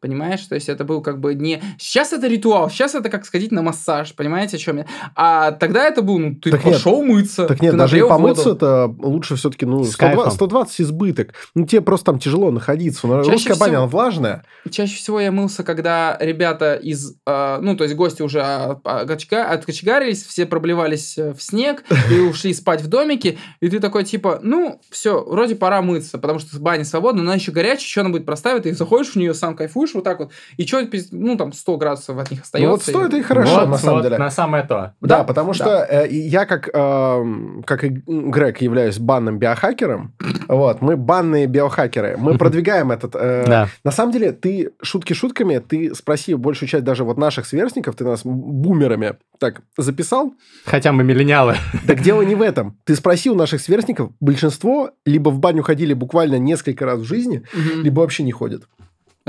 Понимаешь? То есть это был как бы не... Сейчас это ритуал, сейчас это как сходить на массаж, понимаете, о чем я? А тогда это был, ну, ты так пошел нет, мыться. Так нет, даже и помыться это лучше все-таки, ну, 120, 120 избыток. Ну, тебе просто там тяжело находиться. Но чаще русская всего, баня, она влажная. Чаще всего я мылся, когда ребята из... Э, ну, то есть гости уже откочегарились, все проблевались э, в снег и ушли спать в домике, и ты такой, типа, ну, все, вроде пора мыться, потому что баня свободна, но она еще горячая, что она будет проставить, ты заходишь в нее, сам кайфуешь, будешь вот так вот, и что, ну, там, 100 градусов от них остается. Ну, вот 100 это и хорошо, вот, на самом вот, деле. На самое то. Да, да потому да. что э, я, как, э, как и Грег, являюсь банным биохакером. Вот, мы банные биохакеры. Мы продвигаем этот... Э, да. На самом деле, ты, шутки шутками, ты спроси большую часть даже вот наших сверстников, ты нас бумерами так записал. Хотя мы миллениалы. Так дело не в этом. Ты спроси у наших сверстников, большинство либо в баню ходили буквально несколько раз в жизни, либо вообще не ходят.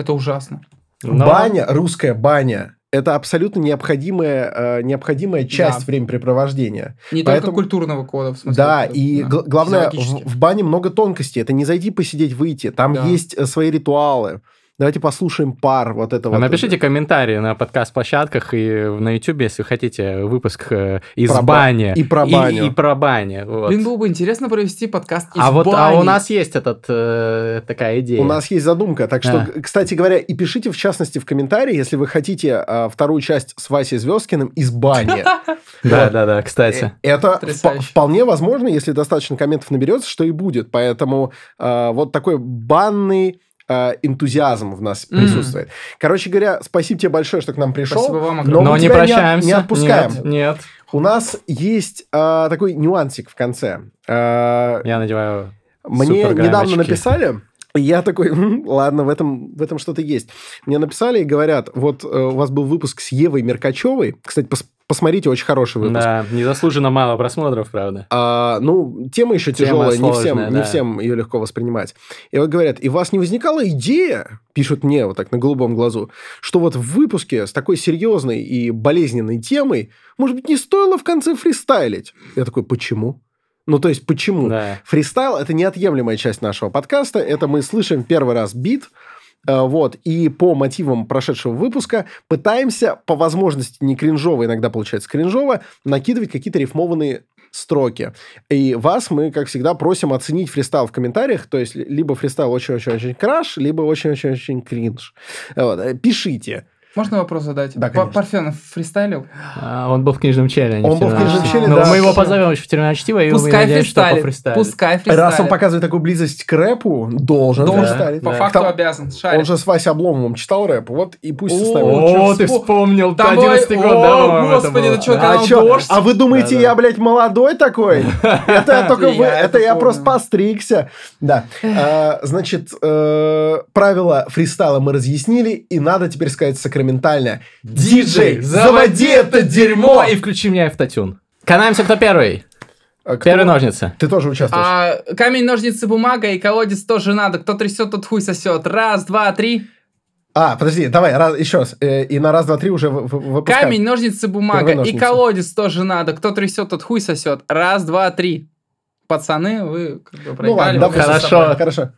Это ужасно. Но... Баня, русская баня, это абсолютно необходимая, э, необходимая часть да. времяпрепровождения. Не Поэтому... только культурного кода, в смысле. Да, это, и да, главное, в, в бане много тонкостей. Это не зайти посидеть, выйти. Там да. есть э, свои ритуалы. Давайте послушаем пар вот этого. А напишите комментарии на подкаст-площадках и на YouTube, если хотите выпуск э, из про бани. И про баню. И, и про бани. Вот. Блин, было бы интересно провести подкаст из а бани. Вот, а у нас есть этот, э, такая идея. У нас есть задумка. Так что, а. кстати говоря, и пишите в частности в комментарии, если вы хотите э, вторую часть с Васей Звездкиным из бани. Да, да, да, кстати. Э, это вполне возможно, если достаточно комментов наберется, что и будет. Поэтому э, вот такой банный э, энтузиазм в нас mm. присутствует. Короче говоря, спасибо тебе большое, что к нам пришел. Спасибо вам огромное. Но, но не прощаемся. Не, не отпускаем. Нет, нет. У нас есть э, такой нюансик в конце. Э, Я надеваю Мне недавно написали, я такой, ладно, в этом, в этом что-то есть. Мне написали и говорят, вот э, у вас был выпуск с Евой Меркачевой. Кстати, пос посмотрите, очень хороший выпуск. Да, незаслуженно мало просмотров, правда. А, ну, тема еще тема тяжелая, сложная, не, всем, да. не всем ее легко воспринимать. И вот говорят, и у вас не возникала идея, пишут мне вот так на голубом глазу, что вот в выпуске с такой серьезной и болезненной темой, может быть, не стоило в конце фристайлить? Я такой, почему? Ну, то есть, почему? Да. Фристайл – это неотъемлемая часть нашего подкаста. Это мы слышим первый раз бит, вот, и по мотивам прошедшего выпуска пытаемся, по возможности не кринжово, иногда получается кринжово, накидывать какие-то рифмованные строки. И вас мы, как всегда, просим оценить фристайл в комментариях, то есть либо фристайл очень-очень-очень краш, либо очень-очень-очень кринж. Вот. Э, пишите. Можно вопрос задать? Да, конечно. Парфенов фристайлил? А, он был в книжном челе. Он был в книжном челе, да. мы его позовем еще в терминальное чтиво, и Пускай фристайлит. Пускай фристайлит. Раз он показывает такую близость к рэпу, должен Должен, фристайлить. по да. факту Там, обязан. Шарит. Он же с Васей Обломовым читал рэп, вот и пусть составит. О, ты вспомнил, 11 год, да, господи, это что, канал Дождь? А вы думаете, я, блядь, молодой такой? Это я только это я просто постригся. Да. А, значит, э, правила фристайла мы разъяснили, и надо теперь сказать сакраментально – Диджей, заводи это дерьмо! И включи мне автотюн. Канаемся, кто первый. А кто? Первые ножницы. Ты тоже участвуешь. А, камень, ножницы, бумага и колодец тоже надо. Кто трясет, тот хуй сосет. Раз, два, три. А, подожди, давай, раз, еще раз. Э, и на раз, два, три уже выпускаем. Камень, ножницы, бумага ножницы. и колодец тоже надо. Кто трясет, тот хуй сосет. Раз, два, три. Пацаны, вы как бы проиграли. Ну ладно, хорошо. Хорошо.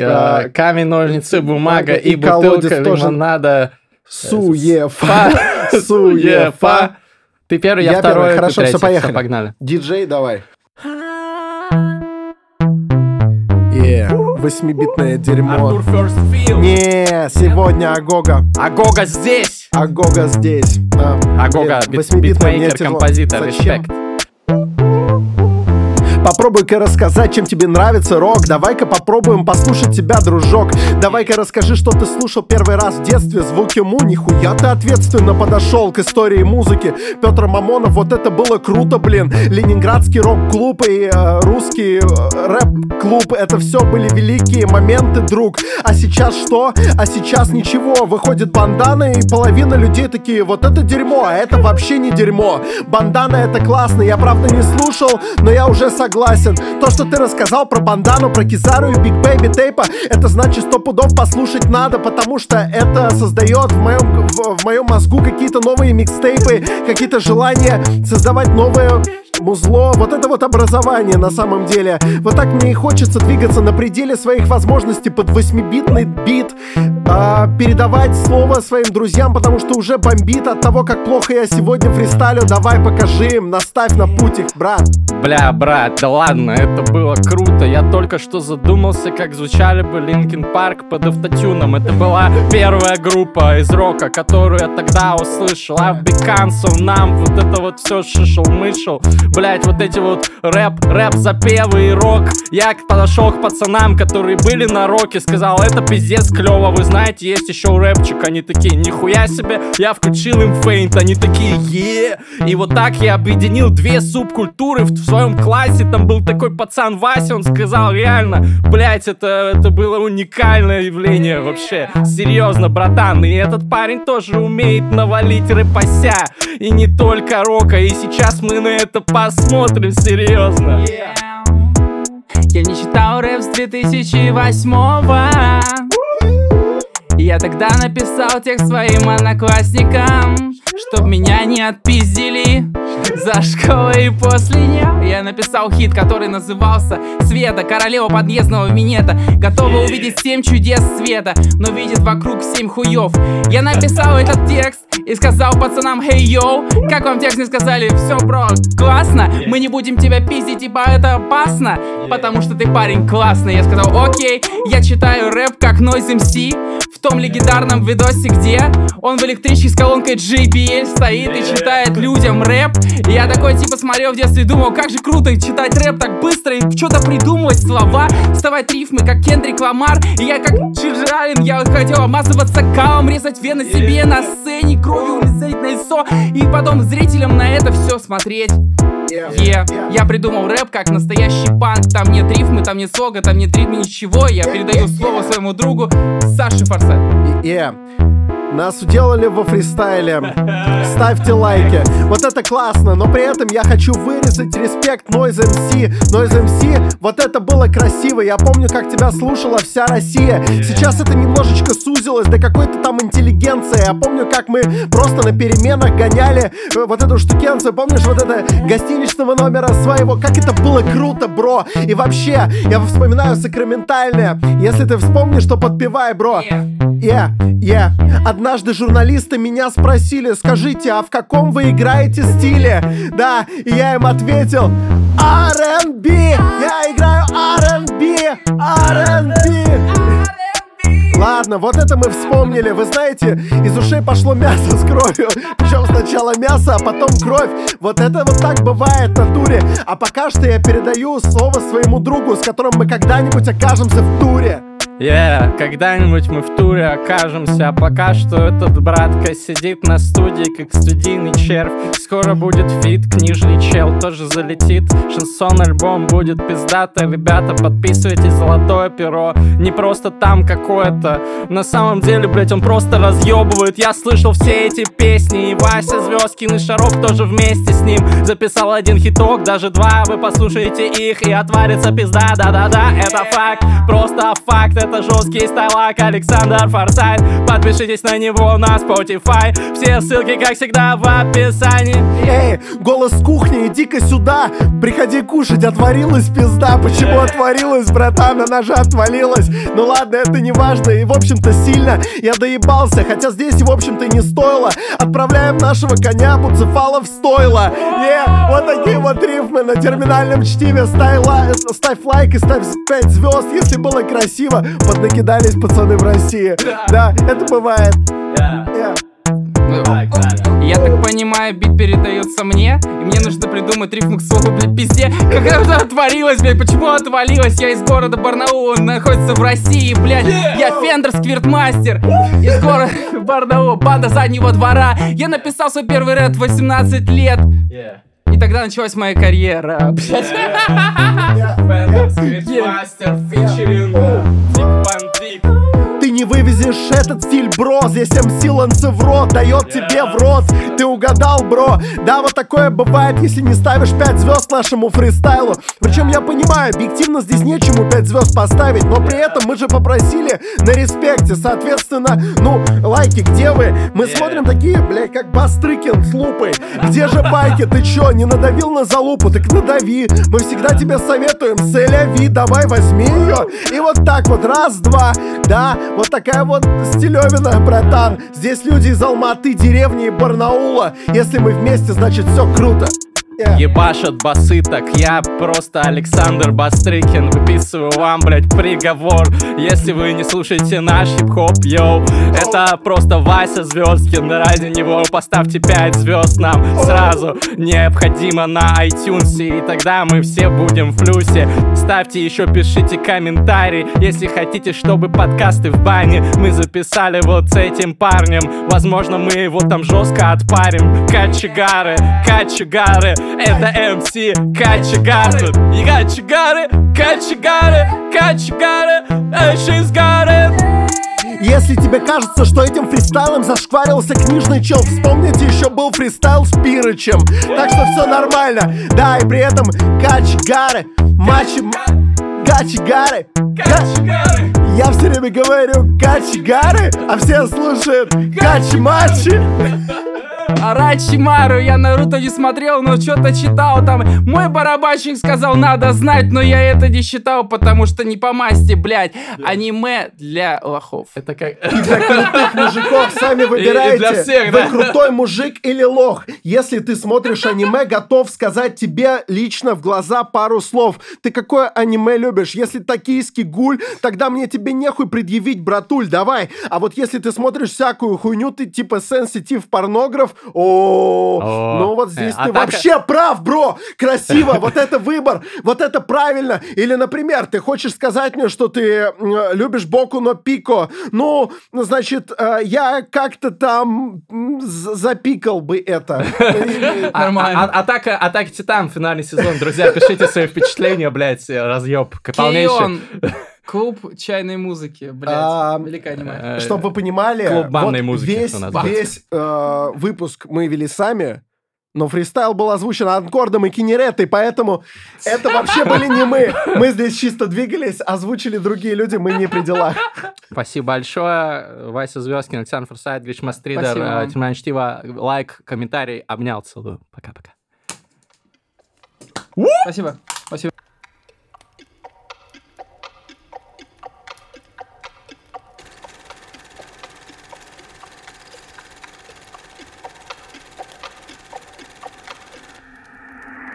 А, камень, ножницы, бумага и, и бутылка лимонада. Суефа. Суефа. Ты первый, я, я второй, первый. Хорошо, все, поехали. Все, погнали. Диджей, давай. Yeah. Восьмибитное дерьмо. Не, сегодня Агога. Агога здесь. Агога здесь. А, Агога, битмейкер, композитор, респект. Попробуй-ка рассказать, чем тебе нравится рок. Давай-ка попробуем послушать тебя, дружок. Давай-ка расскажи, что ты слушал первый раз в детстве. Звуки му, нихуя ты ответственно подошел к истории музыки. Петр Мамонов, вот это было круто, блин. Ленинградский рок-клуб и э, русский э, рэп-клуб Это все были великие моменты, друг. А сейчас что? А сейчас ничего. Выходит Bandana и половина людей такие Вот это дерьмо, а это вообще не дерьмо. Bandana это классно, я правда не слушал Но я уже согласен согласен. То, что ты рассказал про Bandana'у, про Kizaru и Big Baby Tape'а Это значит сто пудов послушать надо Потому что это создает в моем, в, в моем мозгу какие-то новые микстейпы Какие-то желания создавать новые музло, вот это вот образование на самом деле. Вот так мне и хочется двигаться на пределе своих возможностей под 8-битный бит, а, передавать слово своим друзьям, потому что уже бомбит от того, как плохо я сегодня фристайлю. Давай покажи им, наставь на путь их, брат. Бля, брат, да ладно, это было круто. Я только что задумался, как звучали бы Linkin Park под автотюном. Это была первая группа из рока, которую я тогда услышал. А в Бекансов нам вот это вот все шишел-мышел. Блять, вот эти вот рэп, рэп, запевы и рок. Я подошел к пацанам, которые были на роке Сказал, это пиздец клево, вы знаете, есть еще рэпчик Они такие, нихуя себе, я включил им фейнт Они такие, е И вот так я объединил две субкультуры в, в своем классе. Там был такой пацан Вася, он сказал, реально, блять, это, это было уникальное явление вообще. Серьезно, братан, и этот парень тоже умеет навалить рэпася И не только рока, и сейчас мы на это посмотрим серьезно. Я не читал рэп с 2008 -го. Я тогда написал текст своим одноклассникам Чтоб меня не отпиздили за школой и после нее Я написал хит, который назывался Света, королева подъездного минета Готова увидеть семь чудес света Но видит вокруг семь хуев Я написал этот текст и сказал пацанам Hey, йоу, как вам текст? Не сказали? Все, бро, классно Мы не будем тебя пиздить, типа это опасно Потому что ты парень классный Я сказал, окей, я читаю рэп как Noise MC том легендарном видосе, где Он в электричке с колонкой JBL стоит и читает людям рэп. И я такой типа смотрел в детстве и думал, как же круто читать рэп так быстро И что-то придумывать слова, вставать рифмы, как Кендрик Ламар. И я как Аллен, я хотел обмазываться калом Резать вены себе на сцене, кровью улететь на лицо И потом зрителям на это все смотреть Yeah. Я придумал рэп как настоящий панк Там нет рифмы, там нет слога, там нет ритма, ничего Я передаю слово своему другу Саше Форсайт Yeah. Нас уделали во фристайле. Ставьте лайки. Вот это классно, но при этом я хочу вырезать респект Noise MC. Noise MC, вот это было красиво. Я помню, как тебя слушала вся Россия. Сейчас это немножечко сузилось до какой-то там интеллигенции. Я помню, как мы просто на переменах гоняли э, вот эту штукенцию. Помнишь вот это гостиничного номера своего? Как это было круто, бро. И вообще, я вспоминаю сакраментальное. Если ты вспомнишь, то подпевай, бро. Yeah, yeah. Однажды журналисты меня спросили, скажите, а в каком вы играете стиле? Да, и я им ответил, R&B. Я играю R&B, R&B. Ладно, вот это мы вспомнили. Вы знаете, из ушей пошло мясо с кровью. Причем сначала мясо, а потом кровь. Вот это вот так бывает в натуре. А пока что я передаю слово своему другу, с которым мы когда-нибудь окажемся в туре. Yeah, когда-нибудь мы в туре окажемся. А пока что этот братка сидит на студии Как студийный червь. Скоро будет фит, книжный чел тоже залетит. Шансон альбом будет пиздато. Ребята, подписывайтесь, золотое перо. Не просто там какое-то. На самом деле, блять, он просто разъебывает. Я слышал все эти песни. И Вася Звездкин и Шарок тоже вместе с ним. Записал один хиток, даже два. Вы послушаете их и отварится пизда. Да-да-да, это факт, просто факт это жесткий стайлак Александр Форсайт. Подпишитесь на него на Spotify. Все ссылки, как всегда, в описании. Эй, голос кухни, иди-ка сюда. Приходи кушать, отварилась пизда. Почему отварилась, братан, она же отвалилась. Ну ладно, это не важно. И в общем-то сильно я доебался. Хотя здесь, в общем-то, не стоило. Отправляем нашего коня Буцефала в стойло. Yeah, вот такие вот рифмы на терминальном чтиве ставь лайк и ставь 5 звезд Если было красиво Поднакидались пацаны в России. Да, это бывает. Yeah. Я. Так понимаю, бит передается мне И мне нужно придумать рифму к слову, блядь, пизде. Как это отвалилось, блядь, почему отвалилось? Я из города Барнаул, он находится в России, блядь. Я Фендер Сквиртмастер. Из города Барнаул, банда заднего двора. Я написал свой первый рэп в 18 лет И тогда началась моя карьера, блядь. Мастер, фичеринг Ты не вывезешь этот стиль, бро. Здесь МС Ланцевро дает тебе в рот Ты угадал, бро. Да, вот такое бывает, если не ставишь 5 звезд нашему фристайлу. Причем я понимаю, объективно здесь нечему 5 звезд поставить Но при этом мы же попросили на респекте. Соответственно, ну, лайки, где вы? Мы смотрим такие, блядь, как Бастрыкин с лупой. Где же байки? Ты чё, не надавил на залупу? Так надави. Мы всегда тебе советуем, селяви Давай возьми ее И вот так вот, раз, два. Да, вот такая вот стилевина, братан. Здесь люди из Алматы, деревни и Барнаула. Если мы вместе, значит все круто Yeah. Ебашат басы, так я просто Александр Бастрыкин. Выписываю вам, блять, приговор. Если вы не слушаете наш хип-хоп, йоу Это просто Вася Звездкин Ради него поставьте 5 звезд нам сразу. Необходимо на iTunes И тогда мы все будем в плюсе. Ставьте еще, пишите комментарий Если хотите, чтобы подкасты в бане Мы записали вот с этим парнем. Возможно, мы его там жестко отпарим. Качегары, качегары это МС Качегары И качегары, качегары, качегары э, She's got it Если тебе кажется, что этим фристайлом зашкварился книжный чел Вспомните, еще был фристайл с Пирычем Так что все нормально Да, и при этом кач гары Мачи... качегары. Качегары! Я все время говорю качегары, а все слушают качмачи. Арачимару, я Наруто не смотрел, но что-то читал там. Мой барабанщик сказал, надо знать, но я это не считал, потому что не по масти, блядь. Аниме для лохов. Это как... И для крутых мужиков сами выбирайте. И для всех, Вы да. крутой мужик или лох. Если ты смотришь аниме, готов сказать тебе лично в глаза пару слов. Ты какое аниме любишь? Если токийский гуль, тогда мне тебе нехуй предъявить, братуль, давай. А вот если ты смотришь всякую хуйню, ты типа сенситив порнограф, о, ну вот здесь э, а ты вообще прав, бро. Красиво, вот это выбор, вот это правильно. Или, например, ты хочешь сказать мне, что ты любишь Боку но Пико. Ну, значит, э, я как-то там запикал бы это. А- Нормально. а- Атака, Атака Титан, финальный сезон. Друзья, пишите свои впечатления, блядь, разъеб. Полнейший. Клуб чайной музыки, А, блядь. Великое аниме. э, Чтобы вы понимали, Клуб банной вот музыки весь, весь э, выпуск мы вели сами, но фристайл был озвучен анкордом и кинеретой, поэтому это вообще были не мы. Мы здесь чисто двигались, озвучили другие люди, мы не при делах. Спасибо большое. Вася Звездкин, Александр Форсайт, Гриш Мастридер, Спасибо э, Терминальное чтиво. Лайк, комментарий. Обнял, целую. Пока-пока. Спасибо.